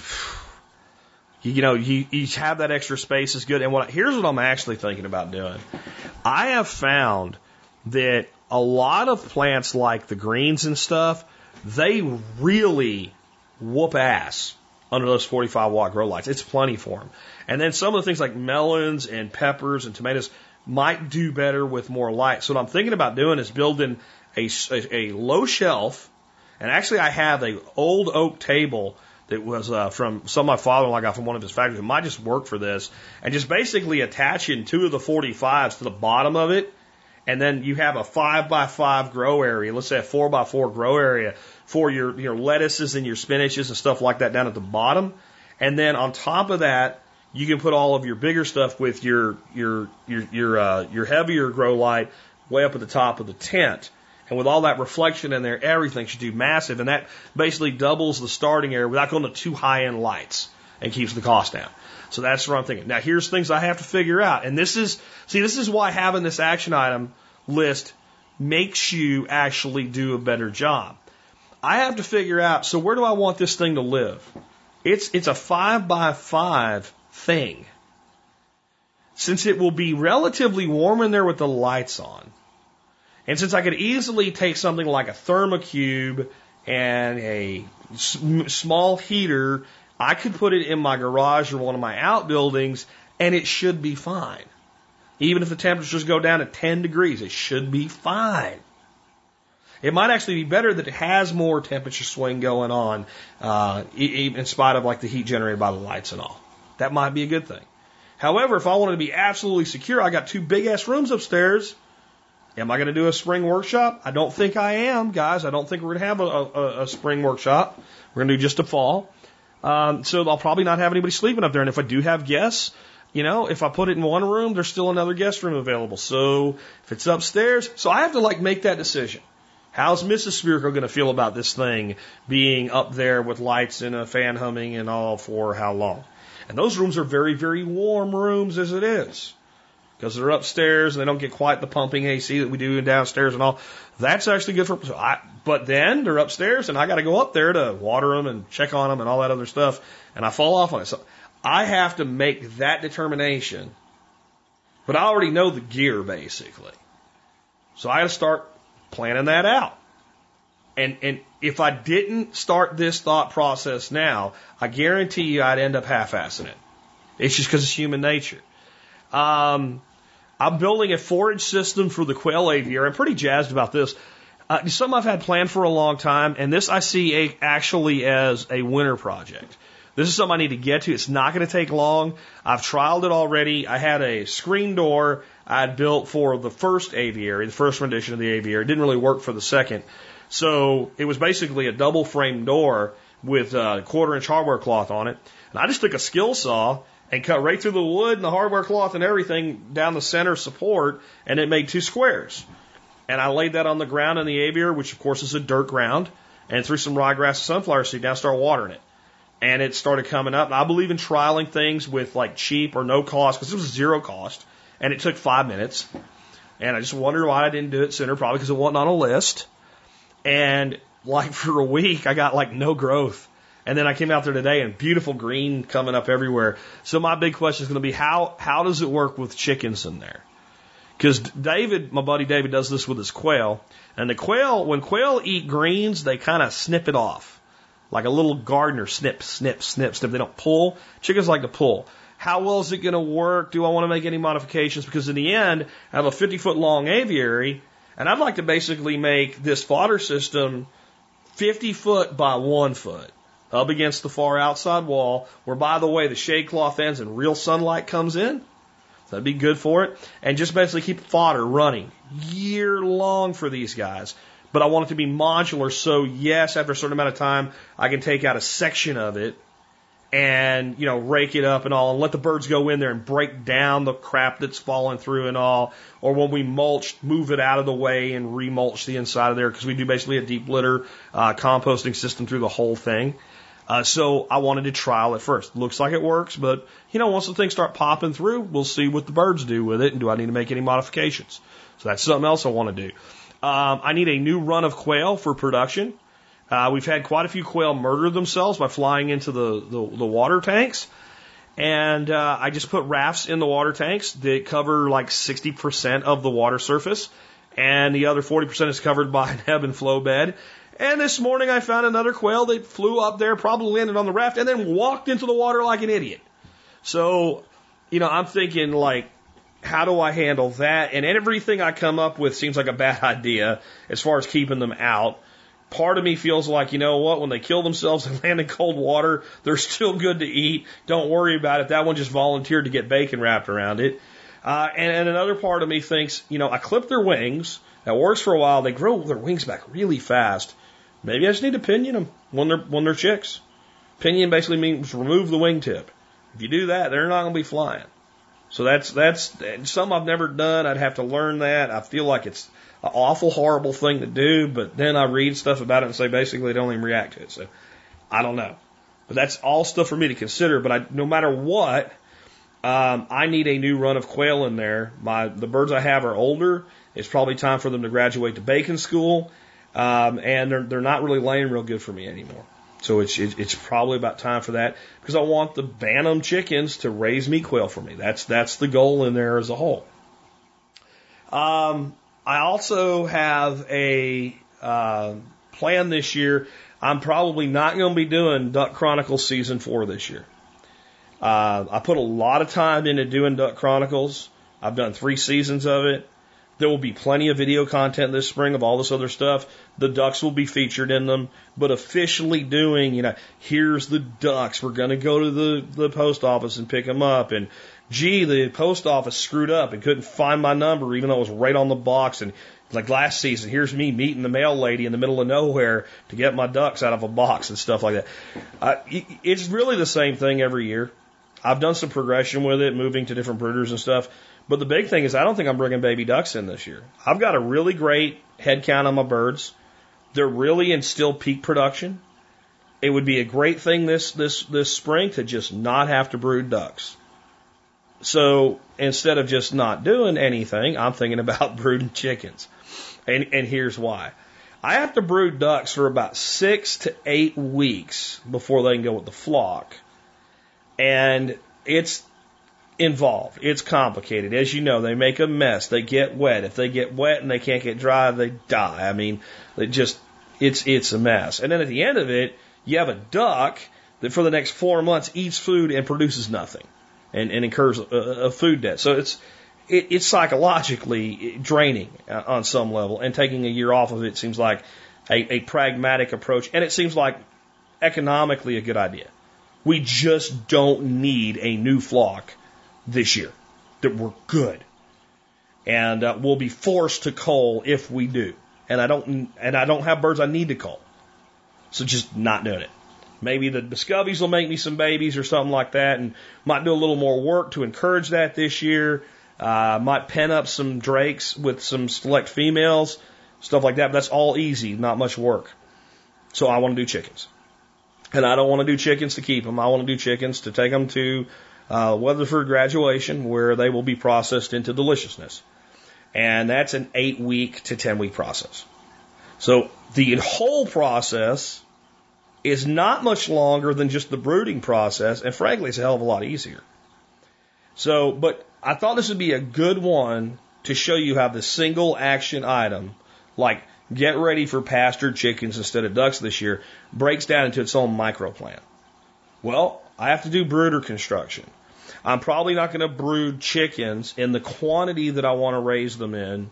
[SPEAKER 1] You, you know, you, you have that extra space is good. And what here's what I'm actually thinking about doing. I have found that a lot of plants like the greens and stuff, they really whoop ass under those 45 watt grow lights. It's plenty for them. And then some of the things like melons and peppers and tomatoes might do better with more light. So what I'm thinking about doing is building a, a, a low shelf. And actually I have a old oak table that was uh, from some of my father-in-law got from one of his factories. It might just work for this, and just basically attaching two of the 45s to the bottom of it, and then you have a five by five grow area. Let's say a four by four grow area for your your lettuces and your spinaches and stuff like that down at the bottom, and then on top of that. You can put all of your bigger stuff with your your your your uh, your heavier grow light way up at the top of the tent and with all that reflection in there, everything should do massive. And that basically doubles the starting area without going to too high end lights and keeps the cost down. So that's what I'm thinking. Now here's things I have to figure out. And this is, see, this is why having this action item list makes you actually do a better job. I have to figure out, so where do I want this thing to live? It's, it's a five by five thing. Since it will be relatively warm in there with the lights on, and since I could easily take something like a thermocube and a small heater, I could put it in my garage or one of my outbuildings and it should be fine. Even if the temperatures go down to 10 degrees, it should be fine. It might actually be better that it has more temperature swing going on, uh, in spite of like the heat generated by the lights and all. That might be a good thing. However, if I wanted to be absolutely secure, I got two big ass rooms upstairs Am I going to do a spring workshop? I don't think I am, guys. I don't think we're going to have a, a, a spring workshop. We're going to do just a fall. Um, so I'll probably not have anybody sleeping up there. And if I do have guests, you know, if I put it in one room, there's still another guest room available. So if it's upstairs, so I have to like make that decision. How's Mrs. Spirko going to feel about this thing being up there with lights and a fan humming and all for how long? And those rooms are very, very warm rooms as it is because they're upstairs and they don't get quite the pumping AC that we do downstairs and all. That's actually good for. So I, but then they're upstairs and I got to go up there to water them and check on them and all that other stuff, and I fall off on it. So I have to make that determination. But I already know the gear basically, so I got to start planning that out. And and if I didn't start this thought process now, I guarantee you I'd end up half-assing it. It's just because it's human nature. Um, I'm building a forage system for the quail aviary. I'm pretty jazzed about this. Uh, something I've had planned for a long time, and this I see a, actually as a winter project. This is something I need to get to. It's not going to take long. I've trialed it already. I had a screen door I would built for the first aviary, the first rendition of the aviary. It didn't really work for the second. So it was basically a double frame door with a quarter inch hardware cloth on it. And I just took a skill saw and cut right through the wood and the hardware cloth and everything down the center support, and it made two squares. And I laid that on the ground in the aviary, which of course is a dirt ground, and threw some ryegrass and sunflower seed down, started watering it. And it started coming up. And I believe in trialing things with like cheap or no cost, because it was zero cost, and it took five minutes. And I just wondered why I didn't do it sooner, probably because it wasn't on a list. And like *laughs* for a week, I got like no growth. And then I came out there today and beautiful green coming up everywhere. So my big question is going to be how how does it work with chickens in there? Because David, my buddy David, does this with his quail, and the quail when quail eat greens, they kind of snip it off, like a little gardener snip, snip, snip, snip. They don't pull. Chickens like to pull. How well is it going to work? Do I want to make any modifications? Because in the end, I have a 50 foot long aviary, and I'd like to basically make this fodder system 50 foot by one foot up against the far outside wall, where by the way the shade cloth ends and real sunlight comes in. That'd be good for it. And just basically keep fodder running year long for these guys. But I want it to be modular, so yes, after a certain amount of time, I can take out a section of it and you know rake it up and all, and let the birds go in there and break down the crap that's falling through and all. Or when we mulch, move it out of the way and remulch the inside of there because we do basically a deep litter uh, composting system through the whole thing. Uh, so I wanted to trial it first. Looks like it works, but you know, once the things start popping through, we'll see what the birds do with it and do I need to make any modifications. So that's something else I want to do. Um, I need a new run of quail for production. Uh, we've had quite a few quail murder themselves by flying into the, the, the water tanks. And uh, I just put rafts in the water tanks that cover like 60% of the water surface, and the other 40% is covered by an ebb and flow bed. And this morning I found another quail that flew up there, probably landed on the raft, and then walked into the water like an idiot. So, you know, I'm thinking like, how do I handle that? And everything I come up with seems like a bad *laughs* idea as far as keeping them out. Part of me feels like, you know what, when they kill themselves and *laughs* land in cold water, they're still good to eat. Don't worry about it. That one just volunteered to get bacon wrapped around it. Uh, and, and another part of me thinks, you know, I clip their wings. That works for a while. They grow their wings back really fast. Maybe I just need to pinion them when they're when they're chicks. Pinion basically means remove the wingtip. If you do that, they're not going to be flying. So that's that's something I've never done. I'd have to learn that. I feel like it's an awful, horrible thing to do, but then I read stuff about it and say basically don't even react to it. So I don't know. But that's all stuff for me to consider. But I, no matter what, um, I need a new run of quail in there. My the birds I have are older. It's probably time for them to graduate to bacon school, um, and they're they're not really laying real good for me anymore. So it's it's probably about time for that because I want the Bantam chickens to raise meat quail for me. That's that's the goal in there as a whole. Um, I also have a uh, plan this year. I'm probably not going to be doing Duck Chronicles season four this year. Uh, I put a lot of time into doing Duck Chronicles. I've done three seasons of it. There will be plenty of video content this spring of all this other stuff. The ducks will be featured in them, but officially doing, you know, here's the ducks. We're going to go to the, the post office and pick them up. And gee, the post office screwed up and couldn't find my number, even though it was right on the box. And like last season, here's me meeting the mail lady in the middle of nowhere to get my ducks out of a box and stuff like that. Uh, it's really the same thing every year. I've done some progression with it, moving to different brooders and stuff. But the big thing is, I don't think I'm bringing baby ducks in this year. I've got a really great head count on my birds. They're really in still peak production. It would be a great thing this this this spring to just not have to brood ducks. So instead of just not doing anything, I'm thinking about *laughs* brooding chickens. And and here's why. I have to brood ducks for about six to eight weeks before they can go with the flock. And it's involved. It's complicated. As you know, they make a mess. They get wet. If they get wet and they can't get dry, they die. I mean, it just, it's, it's a mess. And then at the end of it, you have a duck that for the next four months eats food and produces nothing and, and incurs a, a food debt. So it's, it, it's psychologically draining on some level and taking a year off of it seems like a, a pragmatic approach and it seems like economically a good idea. We just don't need a new flock this year that we're good. And uh, we'll be forced to cull if we do. And I don't and I don't have birds I need to cull. So just not doing it. Maybe the Muscovies will make me some babies or something like that and might do a little more work to encourage that this year. Uh, might pen up some drakes with some select females, stuff like that. But that's all easy, not much work. So I want to do chickens. And I don't want to do chickens to keep them. I want to do chickens to take them to uh, Weatherford graduation where they will be processed into deliciousness. And that's an eight week to 10 week process. So the whole process is not much longer than just the brooding process. And frankly, it's a hell of a lot easier. So, but I thought this would be a good one to show you how the single action item, like get ready for pastured chickens instead of ducks this year, breaks down into its own micro plan. Well, I have to do brooder construction. I'm probably not going to brood chickens in the quantity that I want to raise them in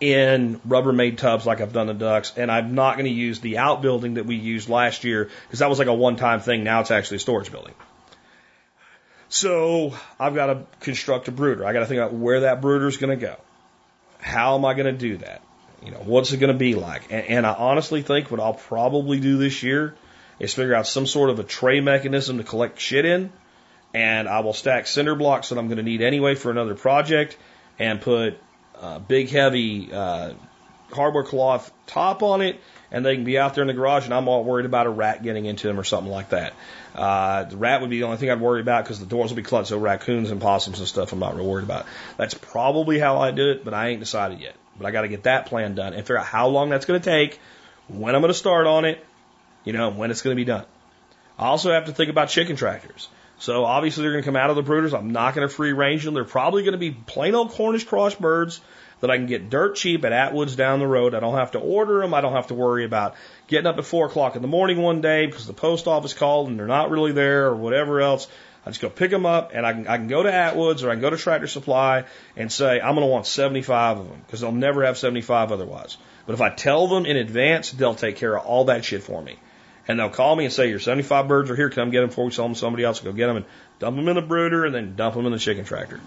[SPEAKER 1] in Rubbermaid tubs like I've done the ducks, and I'm not going to use the outbuilding that we used last year because that was like a one-time thing. Now it's actually a storage building. So I've got to construct a brooder. I got to think about where that brooder is going to go. How am I going to do that? You know, what's it going to be like? And, and I honestly think what I'll probably do this year is figure out some sort of a tray mechanism to collect shit in and I will stack cinder blocks that I'm going to need anyway for another project and put a big heavy uh, cardboard cloth top on it and they can be out there in the garage and I'm not worried about a rat getting into them or something like that. Uh, the rat would be the only thing I'd worry about because the doors will be closed. So raccoons and possums and stuff I'm not really worried about. That's probably how I do it, but I ain't decided yet. But I got to get that plan done and figure out how long that's going to take, when I'm going to start on it, you know, when it's going to be done. I also have to think about chicken tractors. So obviously they're going to come out of the brooders. I'm not going to free range them. They're probably going to be plain old Cornish cross birds that I can get dirt cheap at Atwood's down the road. I don't have to order them. I don't have to worry about getting up at four o'clock in the morning one day because the post office called and they're not really there or whatever else. I just go pick them up and I can, I can go to Atwood's or I can go to Tractor Supply and say, I'm going to want 75 of them because they'll never have 75 otherwise. But if I tell them in advance, they'll take care of all that shit for me. And they'll call me and say, Your 75 birds are here. Come get them before we sell them to somebody else. Go get them and dump them in the brooder and then dump them in the chicken tractor.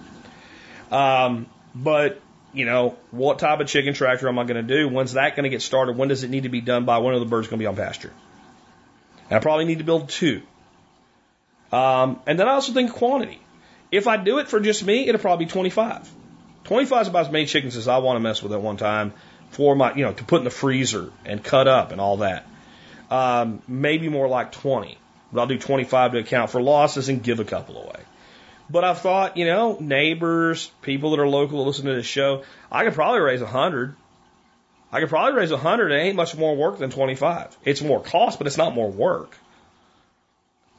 [SPEAKER 1] Um, but, you know, what type of chicken tractor am I going to do? When's that going to get started? When does it need to be done by? When are the birds going to be on pasture? And I probably need to build two. Um, and then I also think quantity. If I do it for just me, it'll probably be 25. 25 is about as many chickens as I want to mess with at one time for my, you know, to put in the freezer and cut up and all that. Um, maybe more like 20. But I'll do 25 to account for losses and give a couple away. But I thought, you know, neighbors, people that are local that listen to this show, I could probably raise 100. I could probably raise 100. It ain't much more work than 25. It's more cost, but it's not more work.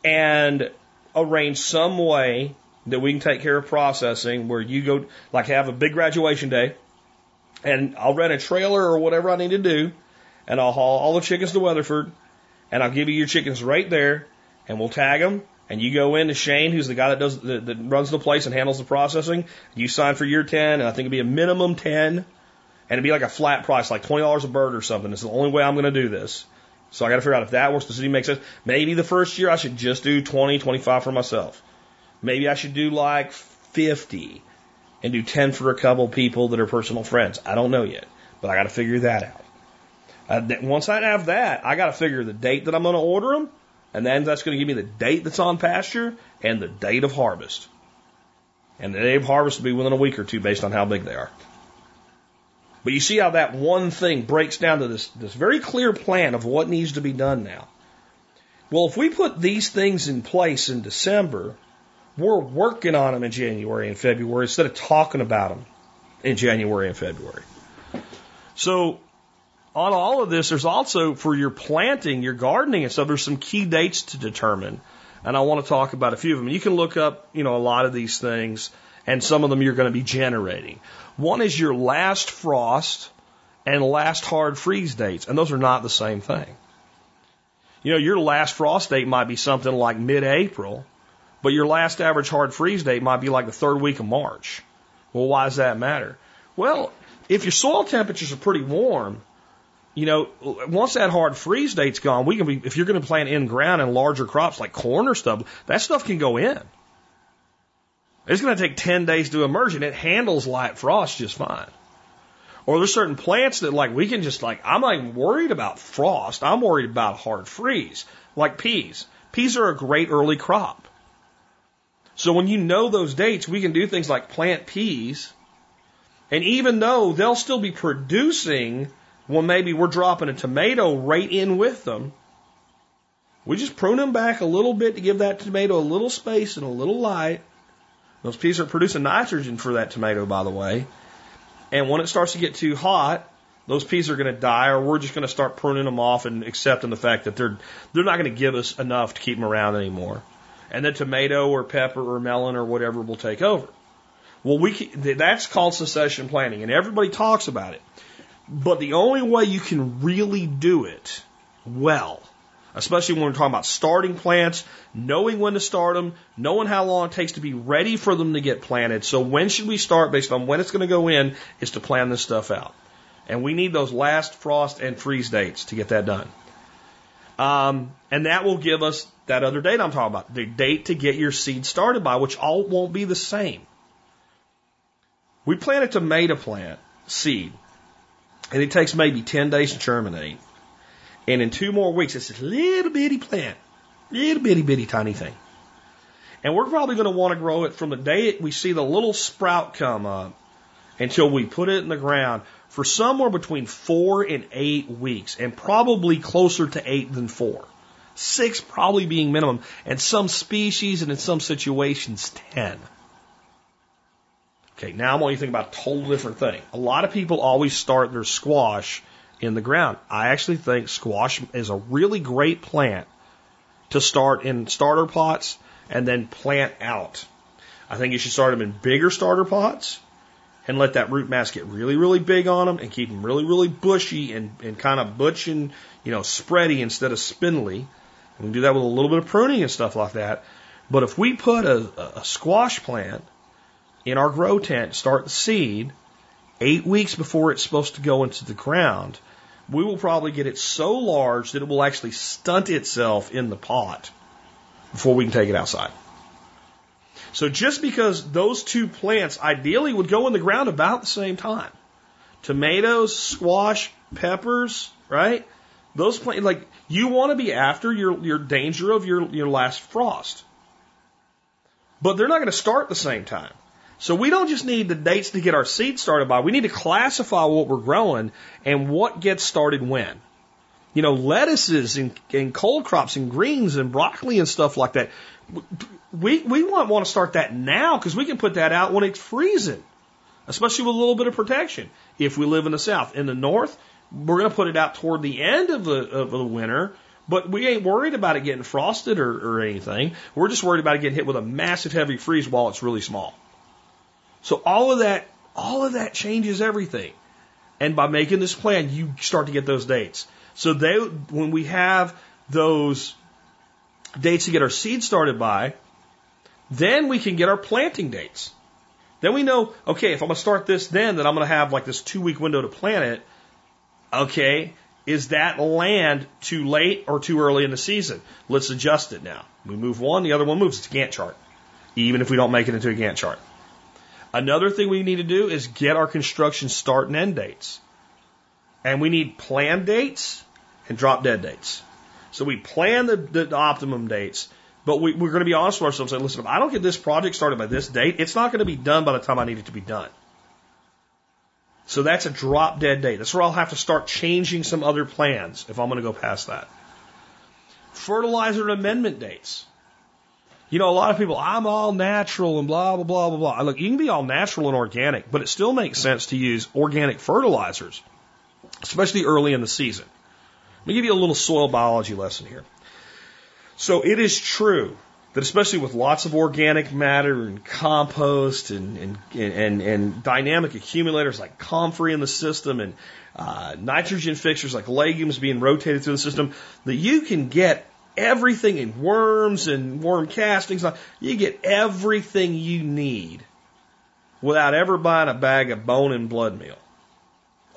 [SPEAKER 1] And arrange some way that we can take care of processing where you go, like have a big graduation day, and I'll rent a trailer or whatever I need to do, and I'll haul all the chickens to Weatherford, and I'll give you your chickens right there, and we'll tag them, and you go in to Shane, who's the guy that does that, that runs the place and handles the processing. You sign for year ten, and I think it'd be a minimum ten, and it'd be like a flat price, like twenty dollars a bird or something. It's the only way I'm going to do this. So I got to figure out if that works. Does it make sense? Maybe the first year I should just do 20, 25 for myself. Maybe I should do like 50 and do 10 for a couple people that are personal friends. I don't know yet, but I got to figure that out. Uh, once I have that, I got to figure the date that I'm going to order them, and then that's going to give me the date that's on pasture and the date of harvest. And the date of harvest will be within a week or two based on how big they are. But you see how that one thing breaks down to this, this very clear plan of what needs to be done now. Well, if we put these things in place in December, we're working on them in January and February instead of talking about them in January and February. So, on all of this, there's also for your planting, your gardening and stuff, there's some key dates to determine. And I want to talk about a few of them. You can look up, you know, a lot of these things, and some of them you're going to be generating. One is your last frost and last hard freeze dates, and those are not the same thing. You know, your last frost date might be something like mid April, but your last average hard freeze date might be like the third week of March. Well, why does that matter? Well, if your soil temperatures are pretty warm, you know, once that hard freeze date's gone, we can be, if you're going to plant in ground and larger crops like corn or stuff, that stuff can go in. It's going to take 10 days to emerge and it handles light frost just fine. Or there's certain plants that like we can just like, I'm not even worried about frost. I'm worried about hard freeze, like peas. Peas are a great early crop. So when you know those dates, we can do things like plant peas. And even though they'll still be producing when maybe we're dropping a tomato right in with them, we just prune them back a little bit to give that tomato a little space and a little light those peas are producing nitrogen for that tomato, by the way. And when it starts to get too hot, those peas are going to die, or we're just going to start pruning them off and accepting the fact that they're they're not going to give us enough to keep them around anymore. And the tomato or pepper or melon or whatever will take over. Well, we that's called succession planting, and everybody talks about it. But the only way you can really do it well especially when we're talking about starting plants, knowing when to start them, knowing how long it takes to be ready for them to get planted. So when should we start based on when it's going to go in is to plan this stuff out. And we need those last frost and freeze dates to get that done. Um, and that will give us that other date I'm talking about, the date to get your seed started by, which all won't be the same. We plant a tomato plant seed, and it takes maybe 10 days to germinate. And in two more weeks, it's this little bitty plant, little bitty bitty tiny thing. And we're probably going to want to grow it from the day we see the little sprout come up until we put it in the ground for somewhere between four and eight weeks, and probably closer to eight than four. Six probably being minimum, and some species and in some situations, ten. Okay, now I want you to think about a total different thing. A lot of people always start their squash in the ground. I actually think squash is a really great plant to start in starter pots and then plant out. I think you should start them in bigger starter pots and let that root mass get really, really big on them and keep them really, really bushy and, and kind of butch and, you know, spready instead of spindly. And We can do that with a little bit of pruning and stuff like that. But if we put a, a squash plant in our grow tent, start the seed, eight weeks before it's supposed to go into the ground, we will probably get it so large that it will actually stunt itself in the pot before we can take it outside. So just because those two plants ideally would go in the ground about the same time, tomatoes, squash, peppers, right? Those plants, like you want to be after your your danger of your your last frost, but they're not going to start the same time. So we don't just need the dates to get our seed started by. We need to classify what we're growing and what gets started when. You know, lettuces and, and cold crops and greens and broccoli and stuff like that. We, we want, want to start that now because we can put that out when it's freezing, especially with a little bit of protection. If we live in the south, in the north, we're going to put it out toward the end of the, of the winter, but we ain't worried about it getting frosted or, or anything. We're just worried about it getting hit with a massive heavy freeze while it's really small. So all of that, all of that changes everything. And by making this plan, you start to get those dates. So they, when we have those dates to get our seed started by, then we can get our planting dates. Then we know, okay, if I'm going to start this then, then I'm going to have like this two week window to plant it. Okay, is that land too late or too early in the season? Let's adjust it now. We move one, the other one moves. It's a Gantt chart, even if we don't make it into a Gantt chart. Another thing we need to do is get our construction start and end dates. And we need plan dates and drop dead dates. So we plan the, the optimum dates, but we, we're going to be honest with ourselves and say, listen, if I don't get this project started by this date, it's not going to be done by the time I need it to be done. So that's a drop dead date. That's where I'll have to start changing some other plans if I'm going to go past that. Fertilizer amendment dates. You know, a lot of people, I'm all natural and blah, blah, blah, blah, blah. Look, you can be all natural and organic, but it still makes sense to use organic fertilizers, especially early in the season. Let me give you a little soil biology lesson here. So it is true that especially with lots of organic matter and compost and, and, and, and dynamic accumulators like comfrey in the system and uh, nitrogen fixers like legumes being rotated through the system, that you can get everything in worms and worm castings. You get everything you need without ever buying a bag of bone and blood meal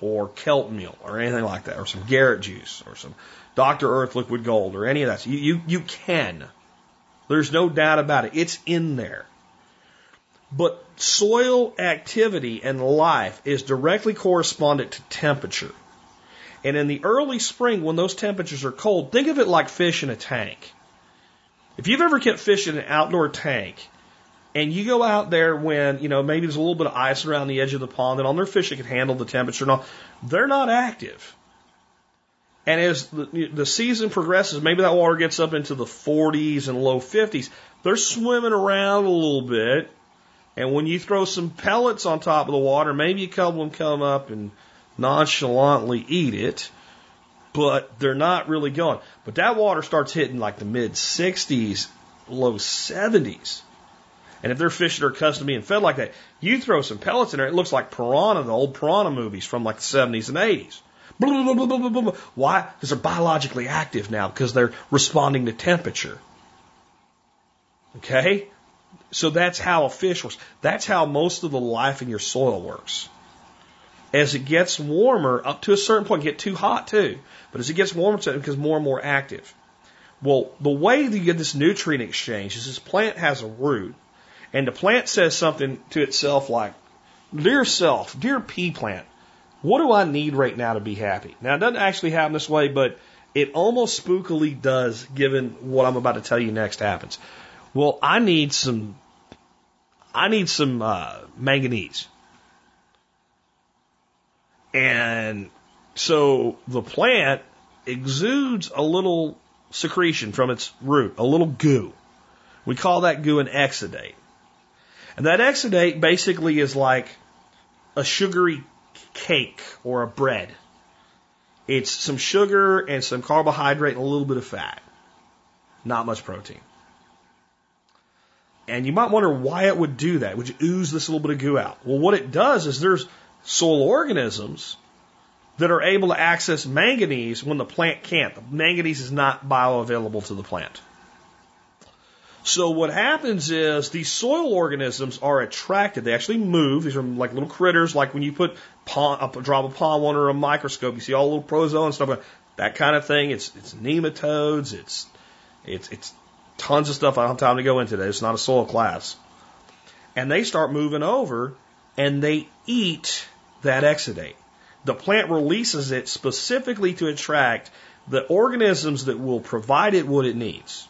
[SPEAKER 1] or kelp meal or anything like that, or some Garrett juice or some Dr. Earth liquid gold or any of that. You, you, you can. There's no doubt about it. It's in there. But soil activity and life is directly correspondent to temperature. And in the early spring, when those temperatures are cold, think of it like fish in a tank. If you've ever kept fish in an outdoor tank, and you go out there when, you know, maybe there's a little bit of ice around the edge of the pond, and on their fish it can handle the temperature and all, they're not active. And as the, the season progresses, maybe that water gets up into the 40s and low 50s. They're swimming around a little bit. And when you throw some pellets on top of the water, maybe a couple of them come up and nonchalantly eat it, but they're not really going. But that water starts hitting like the mid 60s, low 70s. And if they're fish that are accustomed to being fed like that, you throw some pellets in there, it looks like piranha, the old piranha movies from like the 70s and 80s. Blah, blah, blah, Why? Because they're biologically active now, because they're responding to temperature. Okay? So that's how a fish works. That's how most of the life in your soil works as it gets warmer, up to a certain point, get too hot too. But as it gets warmer, it becomes more and more active. Well, the way that you get this nutrient exchange is this plant has a root, and the plant says something to itself like, Dear self, dear pea plant, what do I need right now to be happy? Now, it doesn't actually happen this way, but it almost spookily does given what I'm about to tell you next happens. Well, I need some, I need some uh, manganese. And so the plant exudes a little secretion from its root, a little goo. We call that goo an exudate. And that exudate basically is like a sugary cake or a bread. It's some sugar and some carbohydrate and a little bit of fat. Not much protein. And you might wonder why it would do that. Would you ooze this little bit of goo out? Well, what it does is there's soil organisms that are able to access manganese when the plant can't. The manganese is not bioavailable to the plant. So what happens is these soil organisms are attracted. They actually move. These are like little critters, like when you put pond, a drop of pond under a microscope, you see all the little protozoa and stuff. That kind of thing. It's it's nematodes. It's it's it's tons of stuff. I don't have time to go into today. It's not a soil class. And they start moving over, and they eat that exudate. The plant releases it specifically to attract the organisms that will provide it what it needs.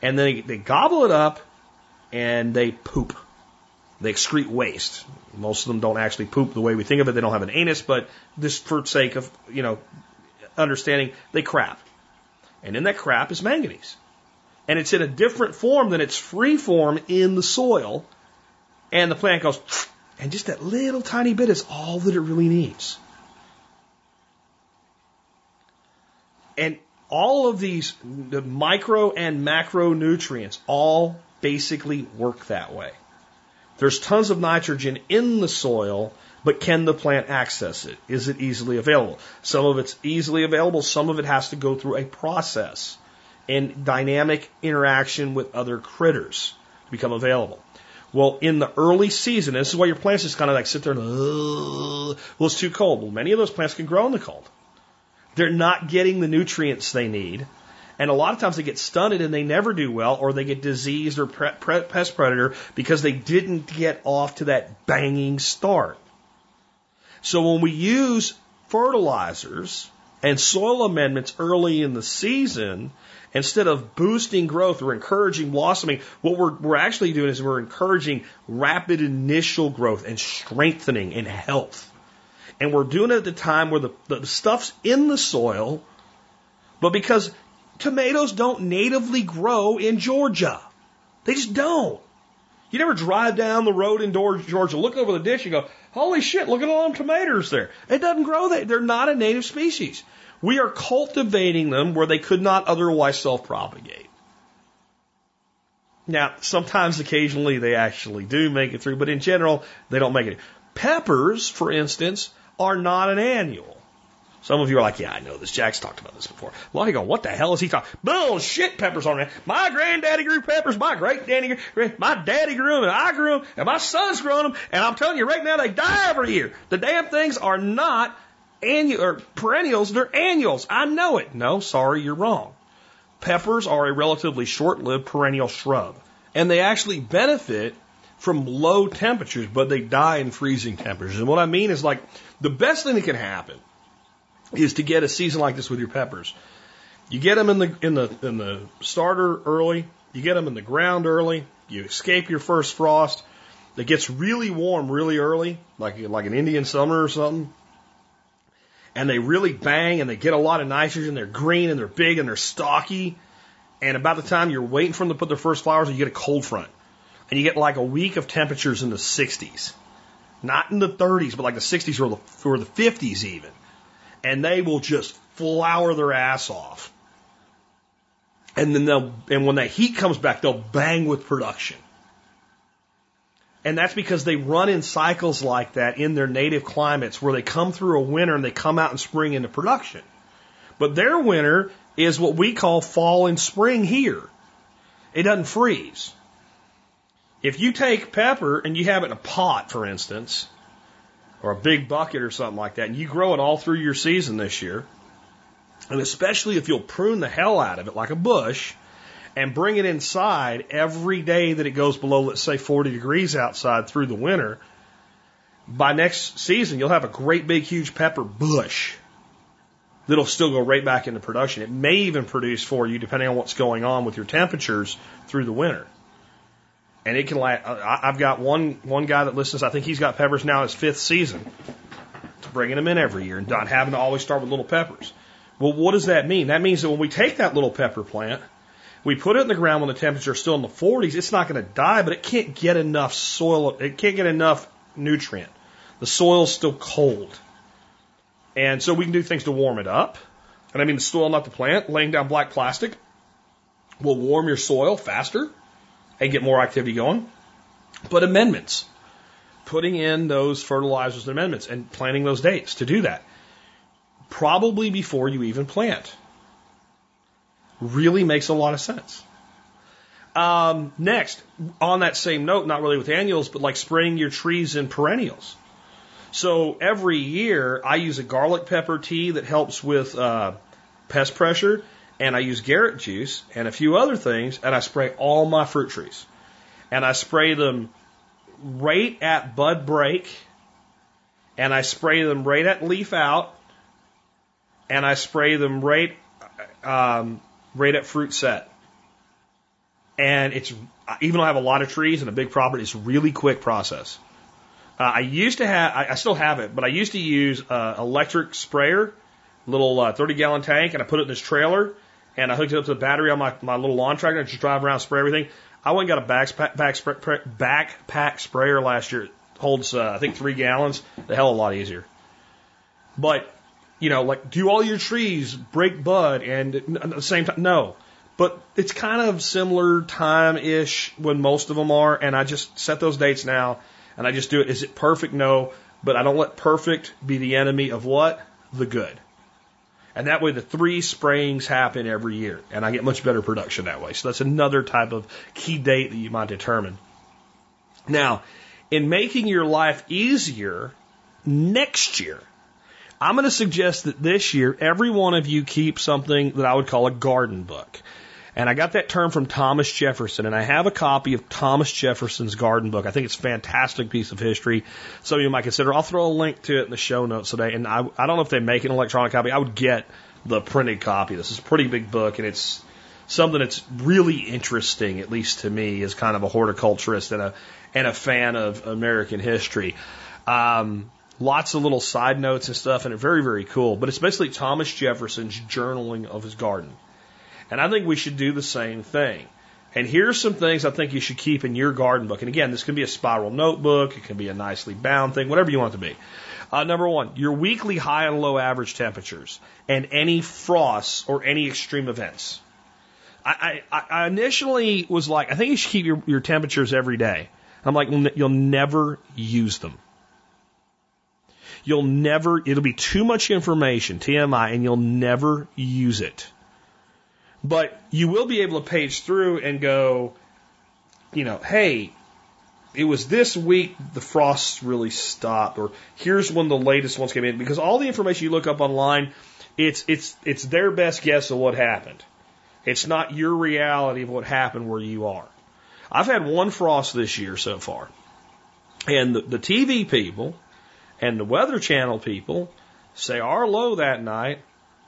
[SPEAKER 1] And then they, gobble it up and they poop. They excrete waste. Most of them don't actually poop the way we think of it. They don't have an anus, but just for sake of, you know, understanding, they crap. And in that crap is manganese. And it's in a different form than its free form in the soil. And the plant goes, and just that little tiny bit is all that it really needs. And all of these the micro and macronutrients all basically work that way. There's tons of nitrogen in the soil, but can the plant access it? Is it easily available? Some of it's easily available, some of it has to go through a process and dynamic interaction with other critters to become available. Well, in the early season, this is why your plants just kind of like sit there well, it's too cold. Well, many of those plants can grow in the cold. They're not getting the nutrients they need. And a lot of times they get stunted and they never do well, or they get diseased or pre- pre- pest predator because they didn't get off to that banging start. So when we use fertilizers and soil amendments early in the season, Instead of boosting growth or encouraging blossoming, what we're, we're actually doing is we're encouraging rapid initial growth and strengthening and health. And we're doing it at the time where the, the stuff's in the soil, but because tomatoes don't natively grow in Georgia. They just don't. You never drive down the road in Georgia, look over the dish, and go, holy shit, look at all them tomatoes there. It doesn't grow. They're not a native species. We are cultivating them where they could not otherwise self propagate. Now, sometimes, occasionally, they actually do make it through, but in general, they don't make it. Peppers, for instance, are not an annual. Some of you are like, yeah, I know this. Jack's talked about this before. A lot of you go, what the hell is he talking? Bullshit, peppers on that. My granddaddy grew peppers. My great daddy grew, my daddy grew them, and I grew them, and my son's growing them. And I'm telling you right now, they die every year. The damn things are not annual or perennials, they're annuals. I know it. No, sorry, you're wrong. Peppers are a relatively short-lived perennial shrub, and they actually benefit from low temperatures, but they die in freezing temperatures. And what I mean is like the best thing that can happen is to get a season like this with your peppers. You get them in the in the in the starter early, you get them in the ground early, you escape your first frost. It gets really warm really early, like like an Indian summer or something and they really bang and they get a lot of nitrogen. They're green and they're big and they're stocky. And about the time you're waiting for them to put their first flowers, you get a cold front. And you get like a week of temperatures in the 60s. Not in the 30s, but like the 60s or the, or the 50s even. And they will just flower their ass off. And then they'll, and when that heat comes back, they'll bang with production. And that's because they run in cycles like that in their native climates where they come through a winter and they come out in spring into production. But their winter is what we call fall and spring here. It doesn't freeze. If you take pepper and you have it in a pot, for instance, or a big bucket or something like that, and you grow it all through your season this year, and especially if you'll prune the hell out of it like a bush, and bring it inside every day that it goes below, let's say 40 degrees outside through the winter, by next season, you'll have a great big, huge pepper bush that'll still go right back into production. It may even produce for you, depending on what's going on with your temperatures through the winter. And it can last. Uh, I've got one one guy that listens. I think he's got peppers now his fifth season, bringing them in every year and not having to always start with little peppers. Well, what does that mean? That means that when we take that little pepper plant we put it in the ground when the temperature is still in the 40s. It's not going to die, but it can't get enough soil. It can't get enough nutrient. The soil's still cold. And so we can do things to warm it up. And I mean the soil, not the plant. Laying down black plastic will warm your soil faster and get more activity going. But amendments, putting in those fertilizers and amendments and planting those dates to do that, probably before you even plant, really makes a lot of sense. Um, next, on that same note, not really with annuals, but like spraying your trees in perennials. So every year I use a garlic pepper tea that helps with uh, pest pressure, and I use Garrett juice and a few other things, and I spray all my fruit trees. And I spray them right at bud break, and I spray them right at leaf out, and I spray them right um, right at fruit set. And it's even though I have a lot of trees and a big property, it's a really quick process. Uh, I used to have, I, I still have it, but I used to use uh, electric sprayer, little uh, 30 gallon tank, and I put it in this trailer, and I hooked it up to the battery on my, my little lawn tractor, and just drive around, spray everything. I went and got a backpack, back, backpack sprayer last year. It holds, uh, I think, three gallons. The hell a lot easier. But, you know, like, do all your trees break bud and at the same time? No. But it's kind of similar time ish when most of them are, and I just set those dates now and I just do it. Is it perfect? No. But I don't let perfect be the enemy of what? The good. And that way the three sprayings happen every year. And I get much better production that way. So that's another type of key date that you might determine. Now, in making your life easier next year, I'm going to suggest that this year every one of you keep something that I would call a garden book. And I got that term from Thomas Jefferson, and I have a copy of Thomas Jefferson's garden book. I think it's a fantastic piece of history. Some of you might consider. I'll throw a link to it in the show notes today. And I, I don't know if they make an electronic copy. I would get the printed copy. This is a pretty big book, and it's something that's really interesting, at least to me, as kind of a horticulturist and a and a fan of American history. Um, lots of little side notes and stuff, and it's very very cool. But it's basically Thomas Jefferson's journaling of his garden. And I think we should do the same thing. And here's some things I think you should keep in your garden book. And again, this can be a spiral notebook, it can be a nicely bound thing, whatever you want it to be. Uh, number one, your weekly high and low average temperatures and any frosts or any extreme events. I, I, I initially was like, I think you should keep your, your temperatures every day. I'm like, you'll never use them. You'll never, it'll be too much information, TMI, and you'll never use it. But you will be able to page through and go, you know, hey, it was this week the frosts really stopped, or here's when the latest ones came in. Because all the information you look up online, it's it's it's their best guess of what happened. It's not your reality of what happened where you are. I've had one frost this year so far. And the, the TV people and the Weather Channel people say our low that night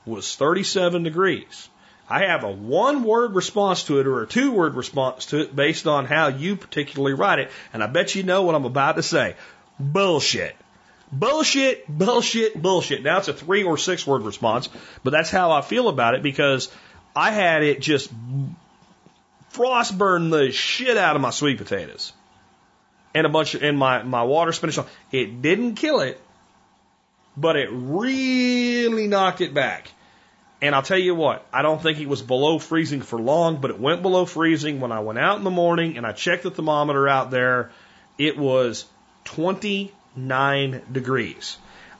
[SPEAKER 1] was 37 degrees. I have a one word response to it or a two word response to it based on how you particularly write it. And I bet you know what I'm about to say. Bullshit. Bullshit, bullshit, bullshit. Now it's a three or six word response, but that's how I feel about it because I had it just frost burn the shit out of my sweet potatoes and a bunch of, in my, my water spinach. It didn't kill it, but it really knocked it back. And I'll tell you what, I don't think it was below freezing for long, but it went below freezing when I went out in the morning and I checked the thermometer out there. It was 29 degrees.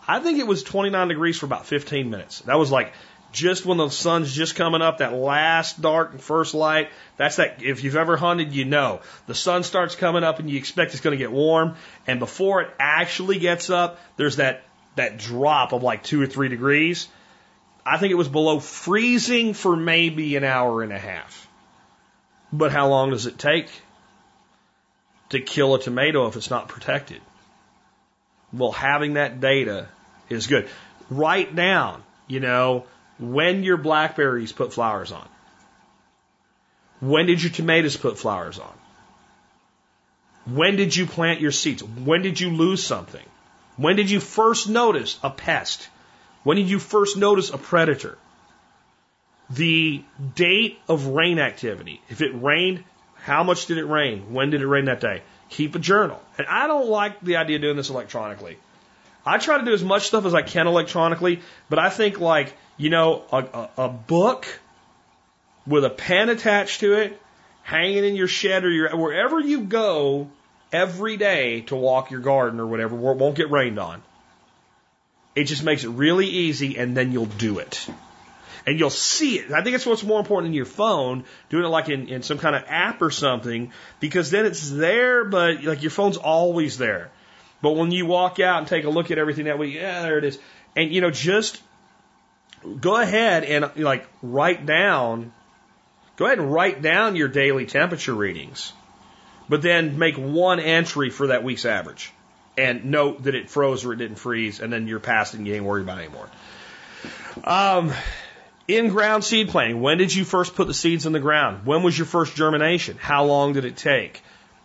[SPEAKER 1] I think it was 29 degrees for about 15 minutes. That was like just when the sun's just coming up, that last dark and first light. That's that, if you've ever hunted, you know. The sun starts coming up and you expect it's going to get warm. And before it actually gets up, there's that, that drop of like two or three degrees. I think it was below freezing for maybe an hour and a half. But how long does it take to kill a tomato if it's not protected? Well, having that data is good. Write down, you know, when your blackberries put flowers on. When did your tomatoes put flowers on? When did you plant your seeds? When did you lose something? When did you first notice a pest? When did you first notice a predator? The date of rain activity. If it rained, how much did it rain? When did it rain that day? Keep a journal. And I don't like the idea of doing this electronically. I try to do as much stuff as I can electronically, but I think like, you know, a, a, a book with a pen attached to it hanging in your shed or your, wherever you go every day to walk your garden or whatever, where it won't get rained on. It just makes it really easy and then you'll do it. And you'll see it. I think it's what's more important than your phone, doing it like in, in some kind of app or something, because then it's there, but like your phone's always there. But when you walk out and take a look at everything that way, yeah, there it is. And you know, just go ahead and like write down, go ahead and write down your daily temperature readings, but then make one entry for that week's average and note that it froze or it didn't freeze, and then you're past and you ain't worried about it anymore. Um, in ground seed planting, when did you first put the seeds in the ground? When was your first germination? How long did it take?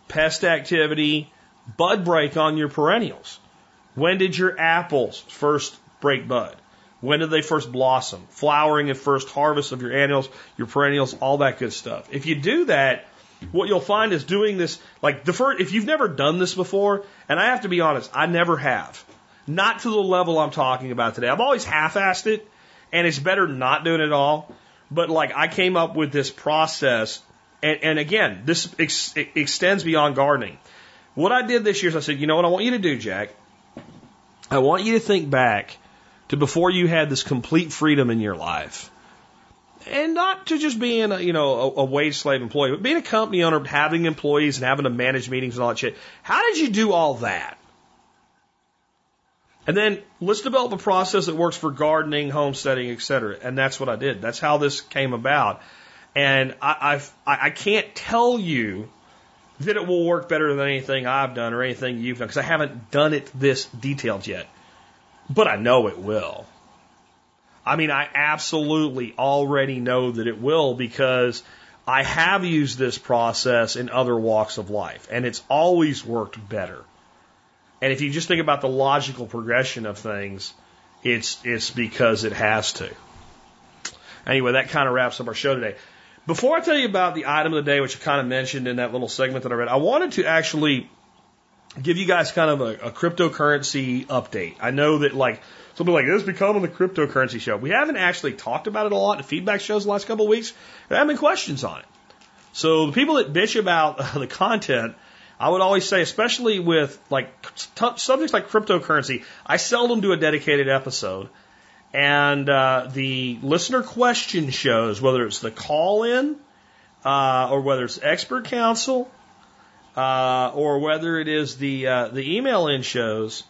[SPEAKER 1] Pest activity, bud break on your perennials. When did your apples first break bud? When did they first blossom? Flowering and first harvest of your annuals, your perennials, all that good stuff. If you do that, what you'll find is doing this, like the first, if you've never done this before, and I have to be honest, I never have. Not to the level I'm talking about today. I've always half-assed it, and it's better not doing it at all. But like I came up with this process, and, and again, this ex extends beyond gardening. What I did this year is I said, you know what I want you to do, Jack? I want you to think back to before you had this complete freedom in your life. And not to just being a, you know, a, a wage slave employee, but being a company owner, having employees and having to manage meetings and all that shit. How did you do all that? And then let's develop a process that works for gardening, homesteading, et cetera. And that's what I did. That's how this came about. And I, I've, I can't tell you that it will work better than anything I've done or anything you've done because I haven't done it this detailed yet. But I know it will. I mean, I absolutely already know that it will because I have used this process in other walks of life and it's always worked better. And if you just think about the logical progression of things, it's, it's because it has to. Anyway, that kind of wraps up our show today. Before I tell you about the item of the day, which I kind of mentioned in that little segment that I read, I wanted to actually give you guys kind of a, a cryptocurrency update. I know that like something like this becoming the cryptocurrency show. We haven't actually talked about it a lot in feedback shows the last couple of weeks. There haven't been questions on it. So the people that bitch about uh, the content, I would always say, especially with like subjects like cryptocurrency, I seldom do a dedicated episode and uh, the listener question shows, whether it's the call in, uh, or whether it's expert council, uh, or whether it is the uh, the email in shows,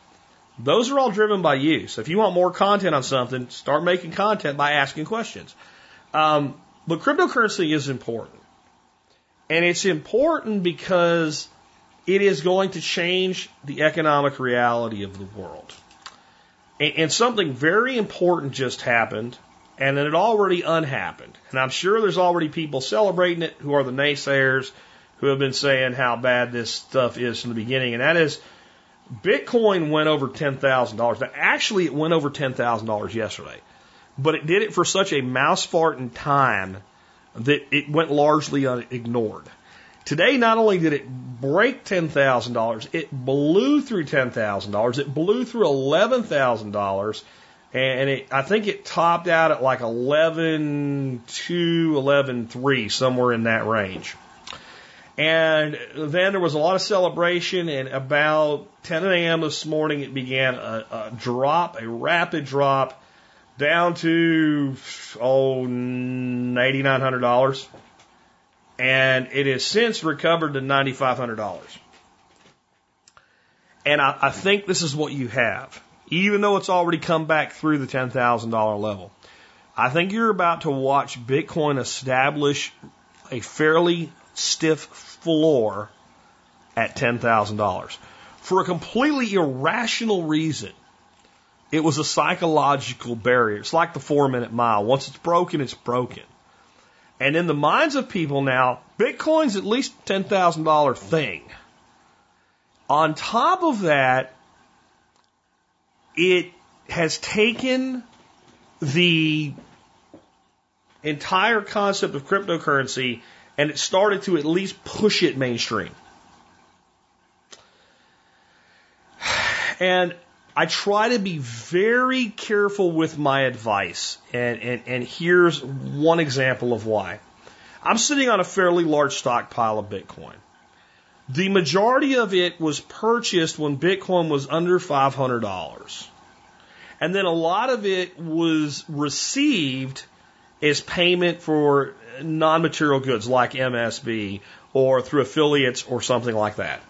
[SPEAKER 1] those are all driven by you. So if you want more content on something, start making content by asking questions. Um, but cryptocurrency is important, and it's important because it is going to change the economic reality of the world. And, and something very important just happened, and it already unhappened. And I'm sure there's already people celebrating it who are the naysayers who have been saying how bad this stuff is from the beginning. And that is Bitcoin went over $10,000. Now, actually, it went over $10,000 yesterday. But it did it for such a mouse fart in time that it went largely ignored. Today, not only did it break $10,000, it blew through $10,000. It blew through $11,000. And it, I think it topped out at like 11 to 11.3, somewhere in that range. And then there was a lot of celebration, and about 10 a.m. this morning, it began a, a drop, a rapid drop, down to, oh, $8,900 and it has since recovered to $9,500. And I, I think this is what you have, even though it's already come back through the $10,000 level. I think you're about to watch Bitcoin establish a fairly stiff floor at $10,000 for a completely irrational reason. It was a psychological barrier. It's like the four minute mile. Once it's broken, it's broken. And in the minds of people now, Bitcoin's at least $10,000 thing. On top of that, it has taken the entire concept of cryptocurrency and it started to at least push it mainstream. And I try to be very careful with my advice, and, and, and here's one example of why. I'm sitting on a fairly large stockpile of Bitcoin. The majority of it was purchased when Bitcoin was under $500. And then a lot of it was received as payment for non material goods like MSB or through affiliates or something like that.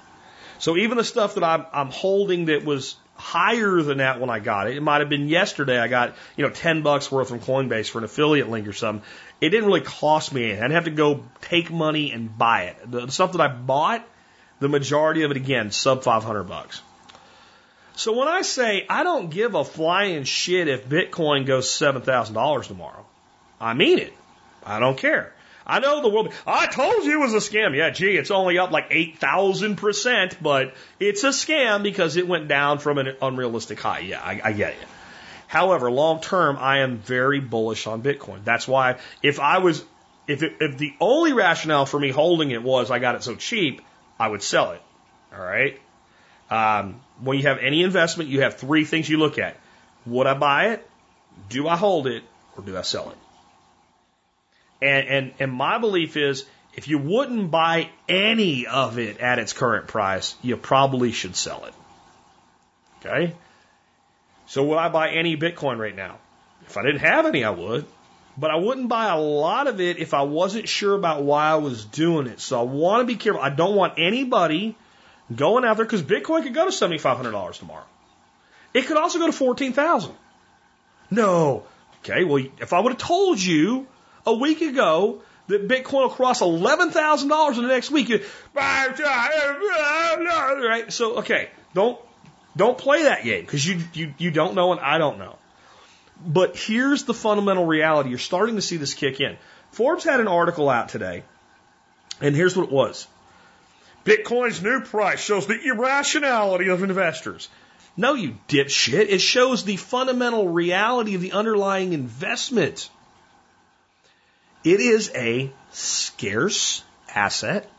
[SPEAKER 1] So even the stuff that I'm, I'm holding that was higher than that when I got it, it might have been yesterday I got, you know, 10 bucks worth from Coinbase for an affiliate link or something. It didn't really cost me anything. I didn't have to go take money and buy it. The stuff that I bought, the majority of it again, sub 500 bucks. So when I say I don't give a flying shit if Bitcoin goes $7,000 tomorrow, I mean it. I don't care. I know the world. I told you it was a scam. Yeah, gee, it's only up like 8,000%, but it's a scam because it went down from an unrealistic high. Yeah, I, I get it. However, long term, I am very bullish on Bitcoin. That's why if I was, if, it, if the only rationale for me holding it was I got it so cheap, I would sell it. All right. Um, when you have any investment, you have three things you look at. Would I buy it? Do I hold it? Or do I sell it? And, and, and my belief is if you wouldn't buy any of it at its current price, you probably should sell it. Okay? So would I buy any Bitcoin right now? If I didn't have any, I would. But I wouldn't buy a lot of it if I wasn't sure about why I was doing it. So I want to be careful. I don't want anybody going out there because Bitcoin could go to $7,500 tomorrow. It could also go to 14,000. No. Okay. Well, if I would have told you a week ago that Bitcoin will cross $11,000 in the next week, right? So, okay. Don't, don't play that game because you, you, you don't know and I don't know. But here's the fundamental reality. You're starting to see this kick in. Forbes had an article out today, and here's what it was. Bitcoin's new price shows the irrationality of investors. No, you dipshit. It shows the fundamental reality of the underlying investment. It is a scarce asset.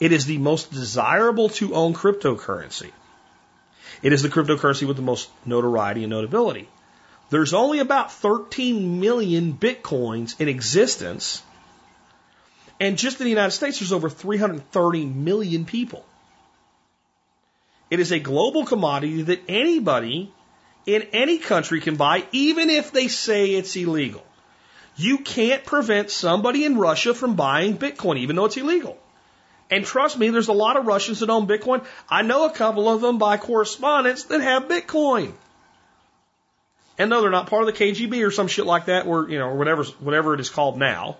[SPEAKER 1] It is the most desirable to own cryptocurrency. It is the cryptocurrency with the most notoriety and notability. There's only about 13 million bitcoins in existence and just in the United States, there's over 330 million people. It is a global commodity that anybody in any country can buy, even if they say it's illegal. You can't prevent somebody in Russia from buying Bitcoin, even though it's illegal. And trust me, there's a lot of Russians that own Bitcoin. I know a couple of them by correspondence that have Bitcoin. And no, they're not part of the KGB or some shit like that, or you know, or whatever whatever it is called now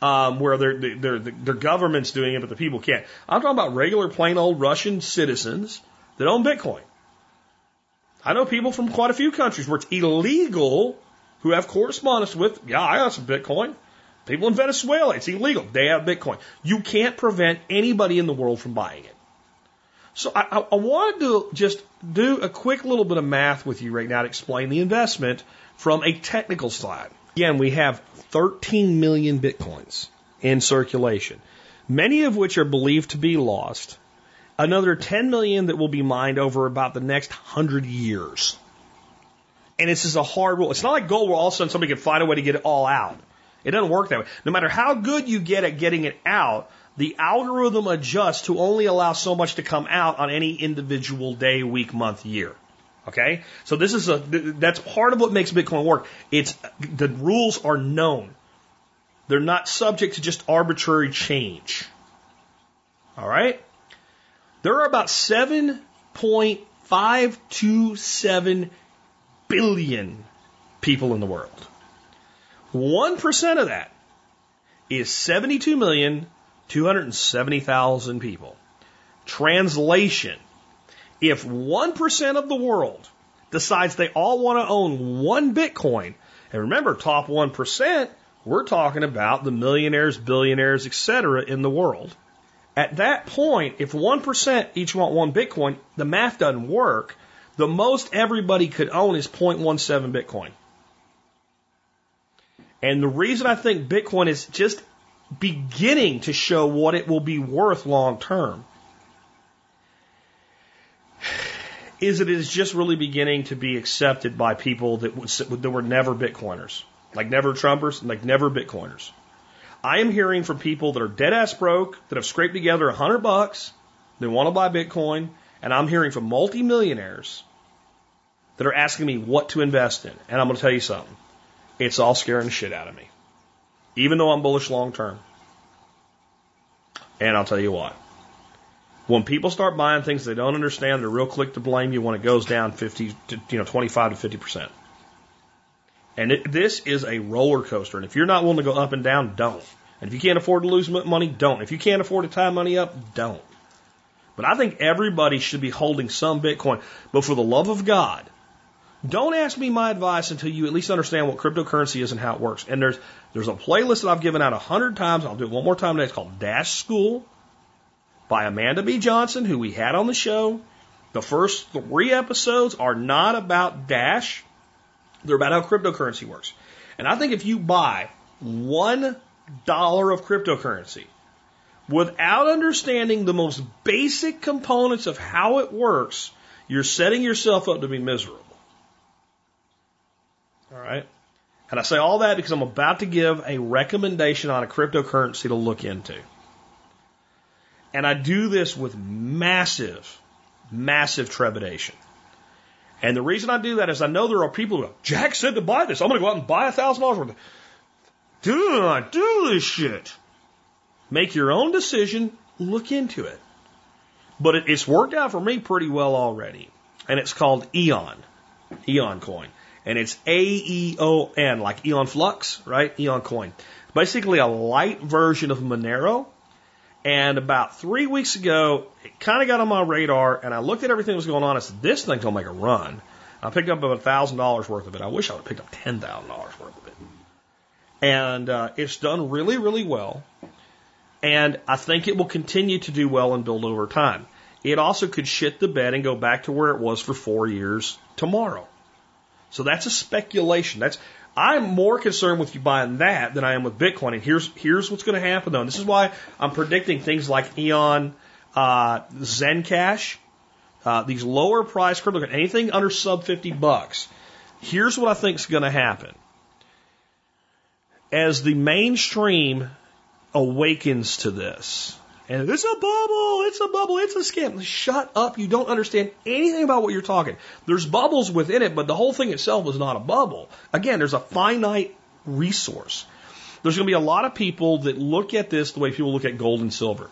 [SPEAKER 1] um, where they're, they're, their government's doing it, but the people can't. I'm talking about regular, plain old Russian citizens that own Bitcoin. I know people from quite a few countries where it's illegal who have correspondence with, yeah, I got some Bitcoin. People in Venezuela, it's illegal. They have Bitcoin. You can't prevent anybody in the world from buying it. So I, I, wanted to just do a quick little bit of math with you right now to explain the investment from a technical side. Again, we have 13 million bitcoins in circulation, many of which are believed to be lost. Another 10 million that will be mined over about the next 100 years. And this is a hard rule. It's not like gold where all of a sudden somebody can find a way to get it all out. It doesn't work that way. No matter how good you get at getting it out, the algorithm adjusts to only allow so much to come out on any individual day, week, month, year. Okay? So this is a, that's part of what makes Bitcoin work. It's, the rules are known. They're not subject to just arbitrary change. All right? There are about 7.527 billion people in the world. 1% of that is 72,270,000 people. Translation if 1% of the world decides they all want to own one Bitcoin, and remember, top 1%, we're talking about the millionaires, billionaires, etc. in the world. At that point, if 1% each want one Bitcoin, the math doesn't work. The most everybody could own is 0.17 Bitcoin. And the reason I think Bitcoin is just beginning to show what it will be worth long term is it is just really beginning to be accepted by people that, that were never Bitcoiners, like never Trumpers, like never Bitcoiners. I am hearing from people that are dead ass broke, that have scraped together a hundred bucks, they want to buy Bitcoin, and I'm hearing from multimillionaires that are asking me what to invest in. And I'm going to tell you something. It's all scaring the shit out of me. Even though I'm bullish long term. And I'll tell you what. When people start buying things they don't understand, they're real quick to blame you when it goes down 50 to, you know, 25 to 50%. And it, this is a roller coaster. And if you're not willing to go up and down, don't. And if you can't afford to lose money, don't. If you can't afford to tie money up, don't. But I think everybody should be holding some Bitcoin. But for the love of God, don't ask me my advice until you at least understand what cryptocurrency is and how it works. And there's there's a playlist that I've given out a hundred times. I'll do it one more time today. It's called Dash School by Amanda B. Johnson, who we had on the show. The first three episodes are not about Dash. They're about how cryptocurrency works. And I think if you buy one dollar of cryptocurrency without understanding the most basic components of how it works, you're setting yourself up to be miserable. Right. And I say all that because I'm about to give a recommendation on a cryptocurrency to look into. And I do this with massive, massive trepidation. And the reason I do that is I know there are people who go, Jack said to buy this. I'm going to go out and buy a thousand dollars worth. Do not do this shit. Make your own decision. Look into it. But it, it's worked out for me pretty well already. And it's called Aeon. Aeon coin and it's A E O N, like Aeon Flux, right? Aeon coin. Basically a light version of Monero. And about three weeks ago, it kind of got on my radar, and I looked at everything that was going on. I said, this thing's to make a run. I picked up about $1,000 worth of it. I wish I would have picked up $10,000 worth of it. And uh, it's done really, really well. And I think it will continue to do well and build over time. It also could shit the bed and go back to where it was for four years tomorrow. So that's a speculation. That's I'm more concerned with you buying that than I am with Bitcoin. And here's here's what's going to happen though. And this is why I'm predicting things like Aeon, uh, Zencash, uh, these lower price crypto, anything under sub 50 bucks. Here's what I think is going to happen. As the mainstream awakens to this, and it's a bubble, it's a bubble, it's a scam. Shut up. You don't understand anything about what you're talking. There's bubbles within it, but the whole thing itself is not a bubble. Again, there's a finite resource. There's going to be a lot of people that look at this the way people look at gold and silver.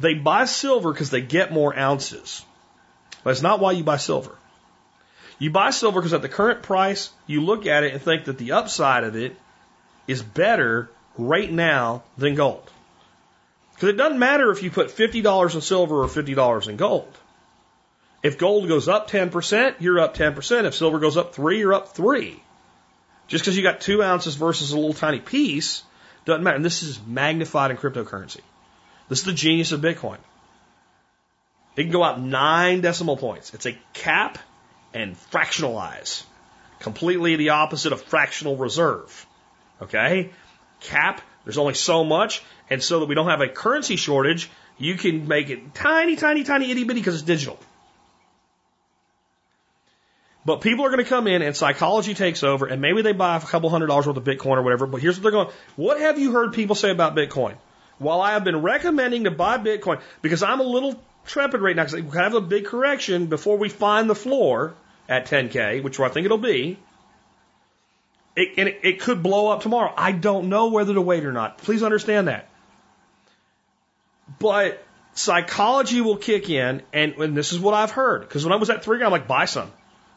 [SPEAKER 1] They buy silver because they get more ounces. That's not why you buy silver. You buy silver because at the current price, you look at it and think that the upside of it is better right now than gold. Because it doesn't matter if you put $50 in silver or $50 in gold. If gold goes up 10%, you're up 10%. If silver goes up 3, you're up 3. Just because you got two ounces versus a little tiny piece doesn't matter. And this is magnified in cryptocurrency. This is the genius of Bitcoin. It can go out nine decimal points. It's a cap and fractionalize. Completely the opposite of fractional reserve. Okay? Cap, there's only so much. And so that we don't have a currency shortage, you can make it tiny, tiny, tiny, itty bitty because it's digital. But people are going to come in and psychology takes over and maybe they buy a couple hundred dollars worth of Bitcoin or whatever. But here's what they're going, what have you heard people say about Bitcoin? While I have been recommending to buy Bitcoin because I'm a little trepid right now because we have a big correction before we find the floor at 10K, which I think it'll be. It, and it, it could blow up tomorrow. I don't know whether to wait or not. Please understand that. But psychology will kick in, and, and this is what I've heard. Because when I was at three, I'm like, buy some.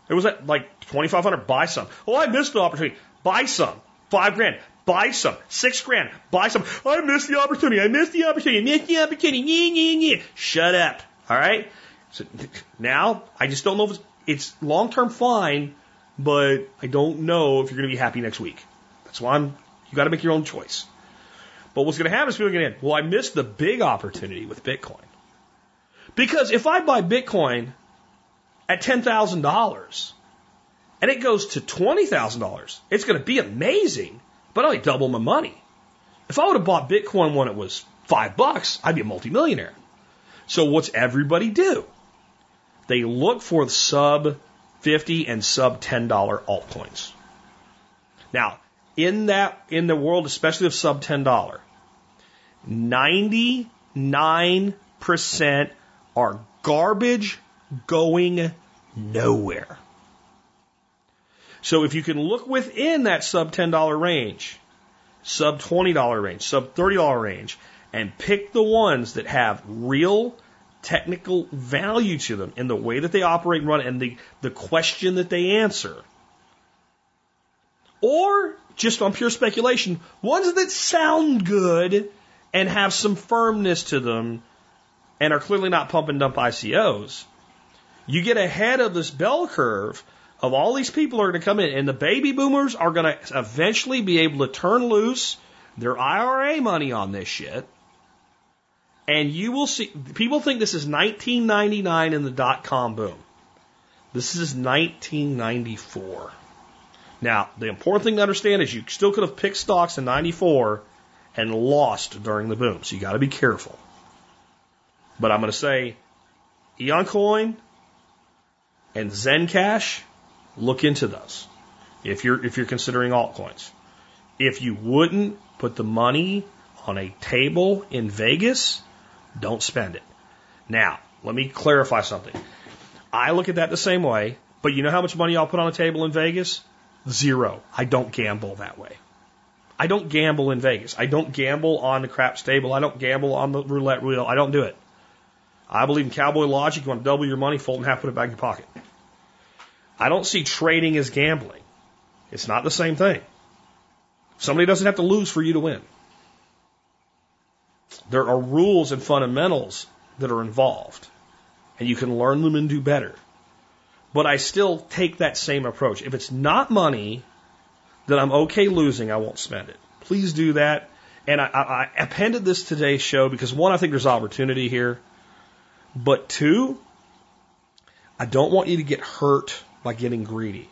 [SPEAKER 1] It was at like 2500 buy some. Oh, I missed the opportunity. Buy some. Five grand. Buy some. Six grand. Buy some. I missed the opportunity. I missed the opportunity. I missed the opportunity. Yeah, yeah, yeah. Shut up. All right? So *laughs* now, I just don't know if it's, it's long term fine, but I don't know if you're going to be happy next week. That's why I'm, you got to make your own choice. But what's going to happen is people are going to, well, I missed the big opportunity with Bitcoin. Because if I buy Bitcoin at $10,000 and it goes to $20,000, it's going to be amazing, but I only double my money. If I would have bought Bitcoin when it was five bucks, I'd be a multimillionaire. So what's everybody do? They look for the sub 50 and sub $10 altcoins. Now, in that in the world, especially of sub ten dollar, ninety nine percent are garbage going nowhere. So if you can look within that sub $10 range, sub $20 range, sub $30 range, and pick the ones that have real technical value to them in the way that they operate and run and the, the question that they answer. Or just on pure speculation, ones that sound good and have some firmness to them and are clearly not pump and dump ICOs. You get ahead of this bell curve of all these people are going to come in, and the baby boomers are going to eventually be able to turn loose their IRA money on this shit. And you will see, people think this is 1999 in the dot com boom. This is 1994. Now, the important thing to understand is you still could have picked stocks in 94 and lost during the boom. So you got to be careful. But I'm going to say Aeon Coin and Zencash, look into those if you're if you're considering altcoins. If you wouldn't put the money on a table in Vegas, don't spend it. Now, let me clarify something. I look at that the same way, but you know how much money I'll put on a table in Vegas? Zero. I don't gamble that way. I don't gamble in Vegas. I don't gamble on the craps table. I don't gamble on the roulette wheel. I don't do it. I believe in cowboy logic. You want to double your money, fold in half, put it back in your pocket. I don't see trading as gambling. It's not the same thing. Somebody doesn't have to lose for you to win. There are rules and fundamentals that are involved, and you can learn them and do better. But I still take that same approach. If it's not money that I'm okay losing, I won't spend it. Please do that. And I, I, I appended this today's show because one, I think there's opportunity here. But two, I don't want you to get hurt by getting greedy.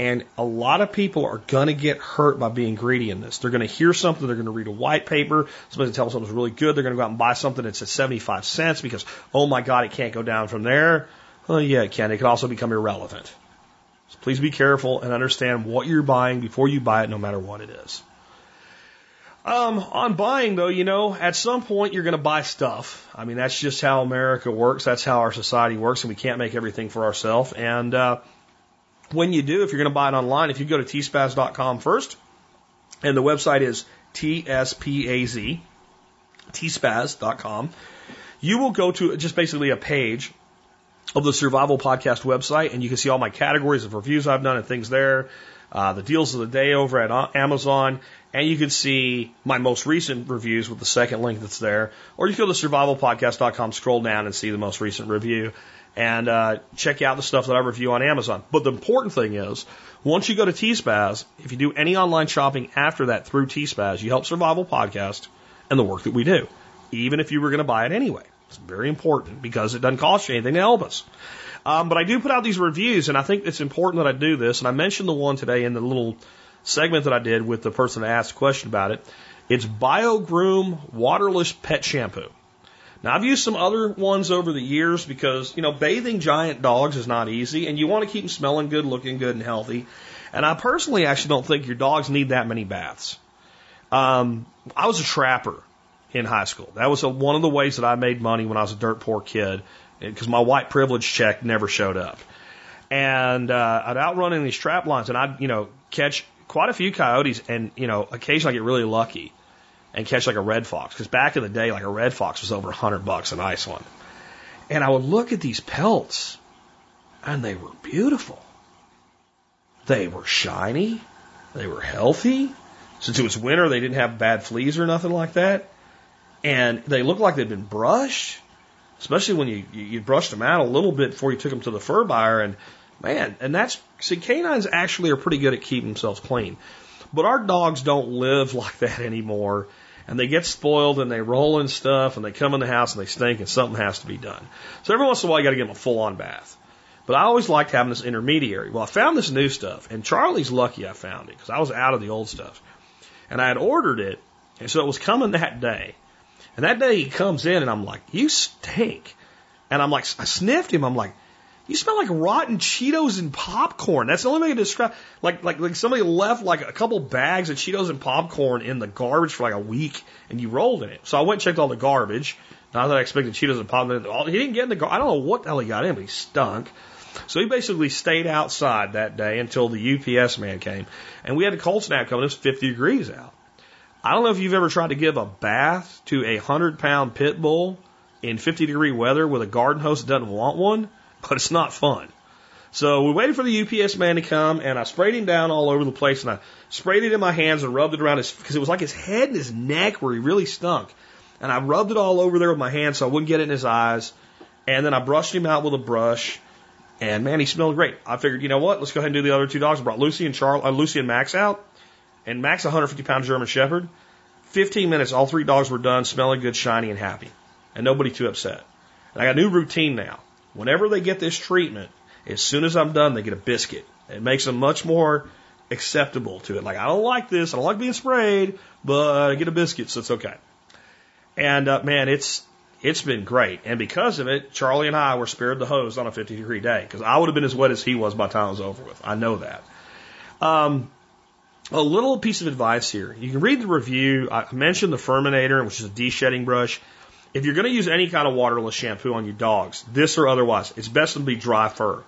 [SPEAKER 1] And a lot of people are going to get hurt by being greedy in this. They're going to hear something, they're going to read a white paper, somebody tells them something's really good, they're going to go out and buy something that's at 75 cents because, oh my God, it can't go down from there. Well, yeah, it can. It can also become irrelevant. So please be careful and understand what you're buying before you buy it, no matter what it is. Um, on buying though, you know, at some point you're going to buy stuff. I mean, that's just how America works. That's how our society works, and we can't make everything for ourselves. And uh, when you do, if you're going to buy it online, if you go to tspaz.com first, and the website is tspaz, tspaz.com, you will go to just basically a page of the Survival Podcast website, and you can see all my categories of reviews I've done and things there, uh, the deals of the day over at Amazon, and you can see my most recent reviews with the second link that's there. Or you can go to survivalpodcast.com, scroll down, and see the most recent review, and uh, check out the stuff that I review on Amazon. But the important thing is, once you go to T-Spaz, if you do any online shopping after that through T-Spaz, you help Survival Podcast and the work that we do, even if you were going to buy it anyway. It's very important because it doesn't cost you anything to help us. Um, but I do put out these reviews, and I think it's important that I do this. And I mentioned the one today in the little segment that I did with the person that asked a question about it. It's BioGroom waterless pet shampoo. Now I've used some other ones over the years because, you know, bathing giant dogs is not easy and you want to keep them smelling good, looking good and healthy. And I personally actually don't think your dogs need that many baths. Um, I was a trapper in high school. That was a, one of the ways that I made money when I was a dirt poor kid because my white privilege check never showed up. And uh, I'd outrun in these trap lines, and I'd you know catch quite a few coyotes, and you know occasionally I get really lucky and catch like a red fox because back in the day, like a red fox was over a hundred bucks in Iceland. And I would look at these pelts, and they were beautiful. They were shiny. They were healthy. Since it was winter, they didn't have bad fleas or nothing like that and they looked like they'd been brushed, especially when you, you, you brushed them out a little bit before you took them to the fur buyer. And man, and that's, see, canines actually are pretty good at keeping themselves clean. But our dogs don't live *laughs* like that anymore. And they get spoiled and they roll in stuff and they come in the house and they stink and something has to be done. So every once in a while you got to give them a full on bath. But I always liked having this intermediary. Well, I found this new stuff and Charlie's lucky I found it because I was out of the old stuff. And I had ordered it and so it was coming that day. And that day he comes in and I'm like, you stink. And I'm like, I sniffed him. I'm like, You smell like rotten Cheetos and popcorn. That's the only way can describe. Like, like, like somebody left like a couple bags of Cheetos and popcorn in the garbage for like a week, and you rolled in it. So I went and checked all the garbage. Not that I expected Cheetos and popcorn. He didn't get in the garbage. I don't know what the hell he got in, but he stunk. So he basically stayed outside that day until the UPS man came, and we had a cold snap coming. It was 50 degrees out. I don't know if you've ever tried to give a bath to a hundred pound pit bull in 50 degree weather with a garden hose that doesn't want one, but it's not fun. So we waited for the UPS man to come and I sprayed him down all over the place and I sprayed it in my hands and rubbed it around his, because it was like his head and his neck where he really stunk. And I rubbed it all over there with my hands so I wouldn't get it in his eyes. And then I brushed him out with a brush. And man, he smelled great. I figured, you know what? Let's go ahead and do the other two dogs. I brought Lucy and Charles, uh, Lucy and Max out. And Max, a 150 pound German Shepherd. 15 minutes, all three dogs were done, smelling good, shiny, and happy. And nobody too upset. And I got a new routine now. Whenever they get this treatment, as soon as I'm done, they get a biscuit. It makes them much more acceptable to it. Like, I don't like this. I don't like being sprayed, but I get a biscuit, so it's okay. And uh, man, it's it's been great. And because of it, Charlie and I were spared the hose on a 50 degree day because I would have been as wet as he was by the time it was over with. I know that. Um, a little piece of advice here. You can read the review. I mentioned the Furminator, which is a de-shedding brush. If you're going to use any kind of waterless shampoo on your dogs, this or otherwise, it's best to be dry fur.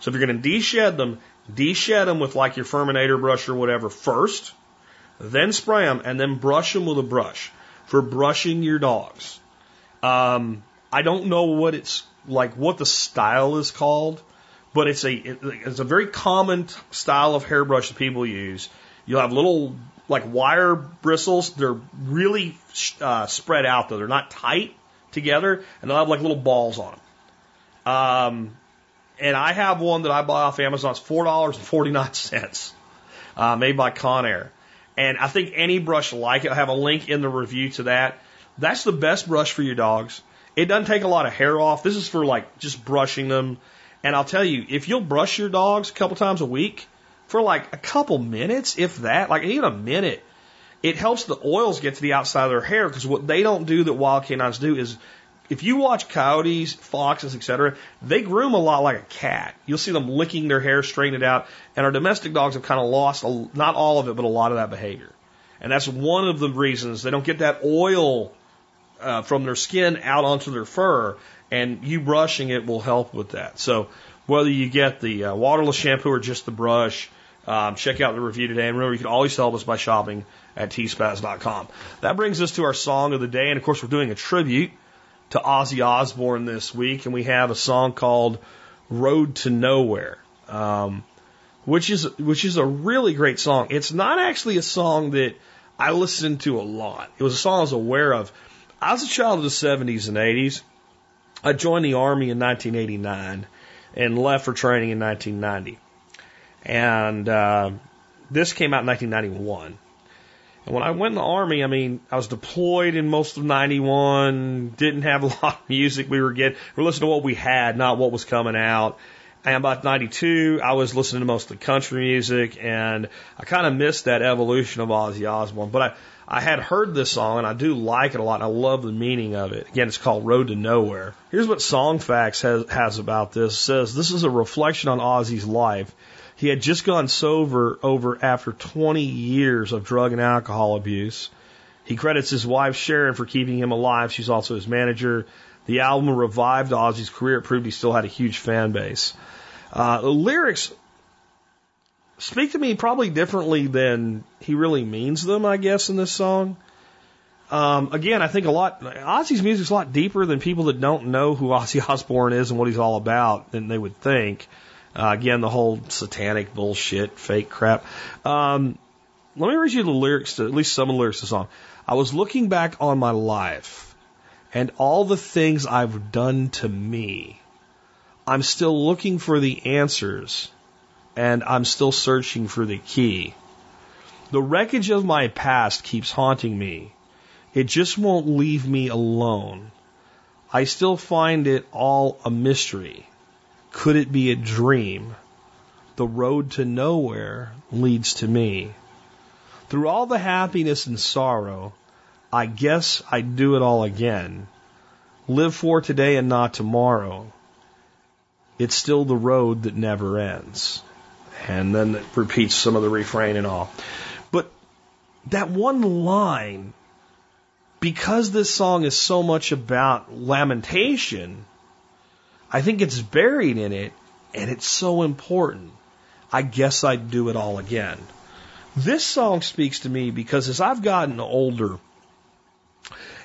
[SPEAKER 1] So if you're going to de-shed them, de-shed them with like your Furminator brush or whatever first, then spray them, and then brush them with a brush for brushing your dogs. Um, I don't know what it's like, what the style is called, but it's a it's a very common style of hairbrush that people use. You'll have little like wire bristles. They're really uh, spread out though. They're not tight together, and they'll have like little balls on them. Um, and I have one that I bought off Amazon. It's four dollars and forty nine cents, uh, made by Conair. And I think any brush like it, I have a link in the review to that. That's the best brush for your dogs. It doesn't take a lot of hair off. This is for like just brushing them. And I'll tell you, if you'll brush your dogs a couple times a week for like a couple minutes, if that, like even a minute, it helps the oils get to the outside of their hair because what they don't do that wild canines do is if you watch coyotes, foxes, etc., they groom a lot like a cat. You'll see them licking their hair, straightening it out, and our domestic dogs have kind of lost a, not all of it, but a lot of that behavior. And that's one of the reasons they don't get that oil uh, from their skin out onto their fur, and you brushing it will help with that. So whether you get the uh, waterless shampoo or just the brush, um, check out the review today. And remember, you can always help us by shopping at tspaz.com. That brings us to our song of the day, and of course, we're doing a tribute to Ozzy Osbourne this week, and we have a song called "Road to Nowhere," um, which is which is a really great song. It's not actually a song that I listened to a lot. It was a song I was aware of. I was a child of the 70s and 80s. I joined the army in 1989 and left for training in 1990. And uh, this came out in 1991. And when I went in the army, I mean, I was deployed in most of 91, didn't have *laughs* a lot of music we were getting. We were listening to what we had, not what was coming out. And about 92, I was listening to most of the country music, and I kind of missed that evolution of Ozzy Osbourne. But I, I had heard this song, and I do like it a lot, and I love the meaning of it. Again, it's called Road to Nowhere. Here's what Songfacts has, has about this. It says, this is a reflection on Ozzy's life he had just gone sober over after 20 years of drug and alcohol abuse. He credits his wife Sharon for keeping him alive. She's also his manager. The album revived Ozzy's career. It proved he still had a huge fan base. Uh, the lyrics speak to me probably differently than he really means them, I guess, in this song. Um, again, I think a lot, Ozzy's music's a lot deeper than people that don't know who Ozzy Osbourne is and what he's all about than they would think. Uh, again, the whole satanic bullshit, fake crap. Um, let me read you the lyrics to at least some of the lyrics to the song. I was looking back on my life and all the things I've done to me. I'm still looking for the answers and I'm still searching for the key. The wreckage of my past keeps haunting me. It just won't leave me alone. I still find it all a mystery. Could it be a dream? The road to nowhere leads to me. Through all the happiness and sorrow, I guess I'd do it all again. Live for today and not tomorrow. it's still the road that never ends. And then it repeats some of the refrain and all. But that one line, because this song is so much about lamentation, I think it's buried in it and it's so important. I guess I'd do it all again. This song speaks to me because as I've gotten older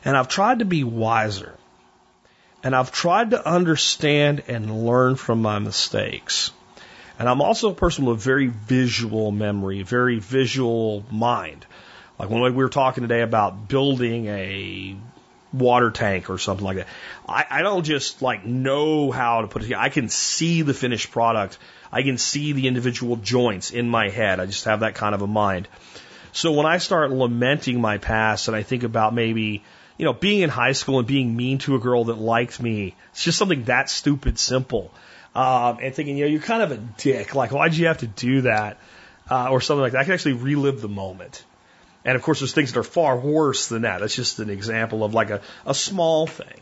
[SPEAKER 1] and I've tried to be wiser and I've tried to understand and learn from my mistakes. And I'm also a person with a very visual memory, very visual mind. Like when we were talking today about building a water tank or something like that. I, I don't just like know how to put it together. I can see the finished product. I can see the individual joints in my head. I just have that kind of a mind. So when I start lamenting my past and I think about maybe, you know, being in high school and being mean to a girl that liked me, it's just something that stupid simple. Um, and thinking, you know, you're kind of a dick. Like, why'd you have to do that? Uh, or something like that. I can actually relive the moment. And of course, there's things that are far worse than that. That's just an example of like a, a small thing.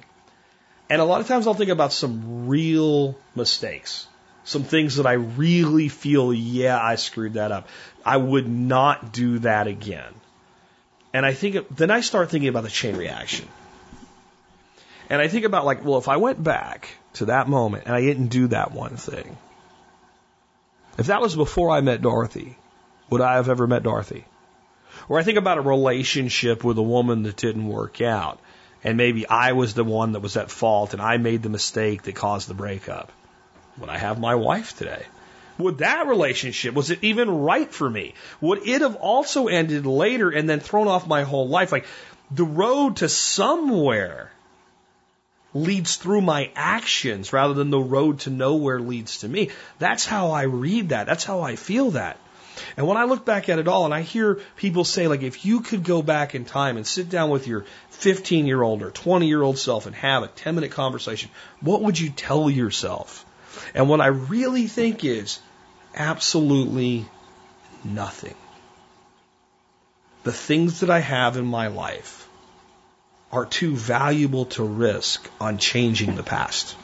[SPEAKER 1] And a lot of times I'll think about some real mistakes, some things that I really feel, yeah, I screwed that up. I would not do that again. And I think, then I start thinking about the chain reaction. And I think about like, well, if I went back to that moment and I didn't do that one thing, if that was before I met Dorothy, would I have ever met Dorothy? Or I think about a relationship with a woman that didn't work out. And maybe I was the one that was at fault and I made the mistake that caused the breakup. Would I have my wife today? Would that relationship, was it even right for me? Would it have also ended later and then thrown off my whole life? Like the road to somewhere leads through my actions rather than the road to nowhere leads to me. That's how I read that. That's how I feel that. And when I look back at it all and I hear people say, like, if you could go back in time and sit down with your 15 year old or 20 year old self and have a 10 minute conversation, what would you tell yourself? And what I really think is absolutely nothing. The things that I have in my life are too valuable to risk on changing the past.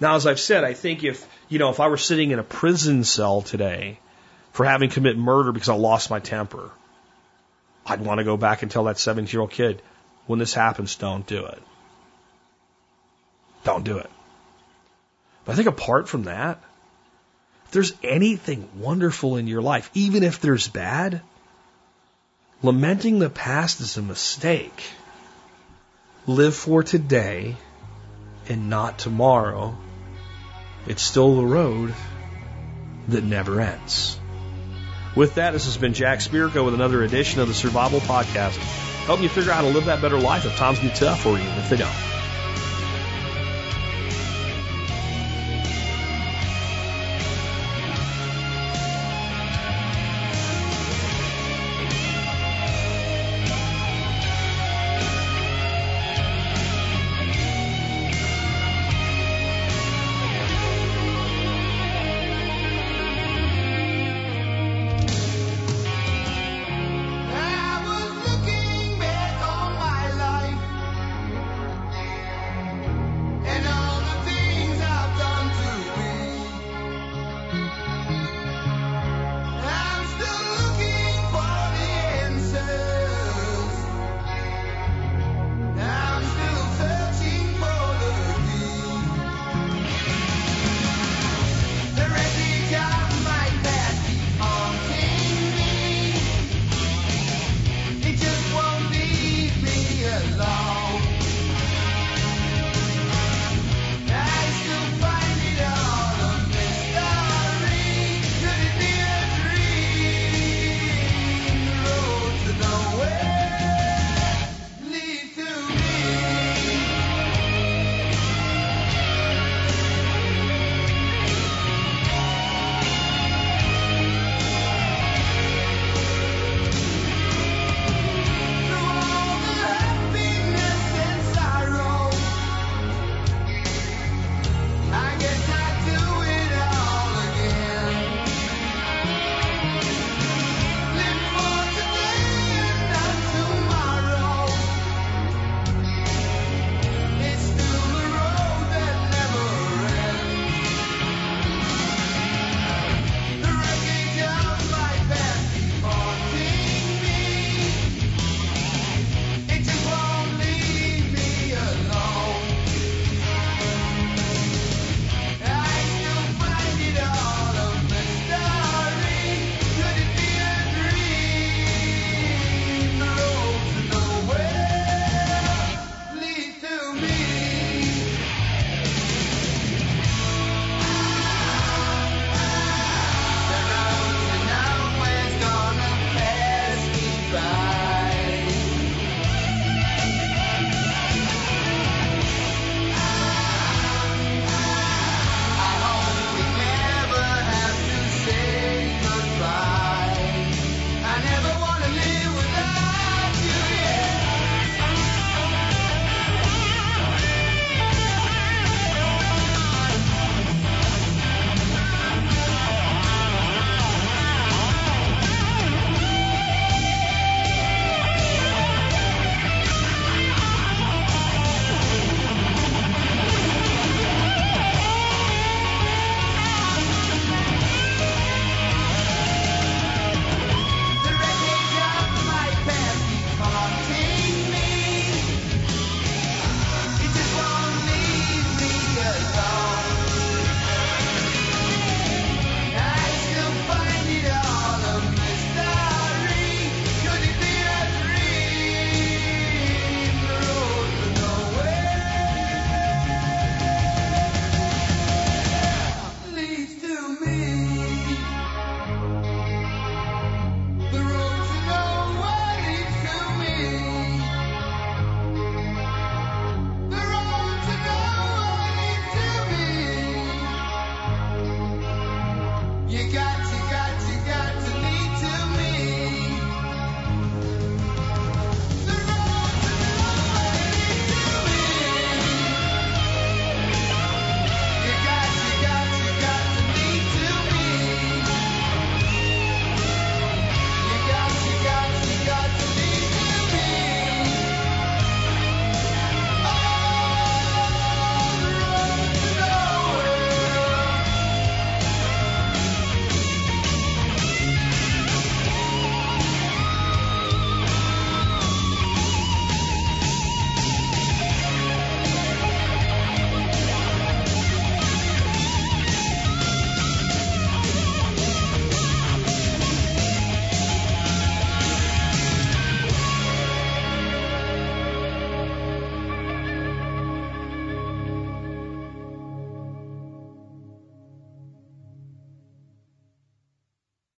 [SPEAKER 1] Now, as I've said, I think if, you know, if I were sitting in a prison cell today for having committed murder because I lost my temper. I'd want to go back and tell that 17 year old kid, when this happens, don't do it. Don't do it. But I think apart from that, if there's anything wonderful in your life, even if there's bad, lamenting the past is a mistake. Live for today and not tomorrow. It's still the road that never ends. With that, this has been Jack Spirko with another edition of the Survival Podcast, helping you figure out how to live that better life if times get tough or even if they don't.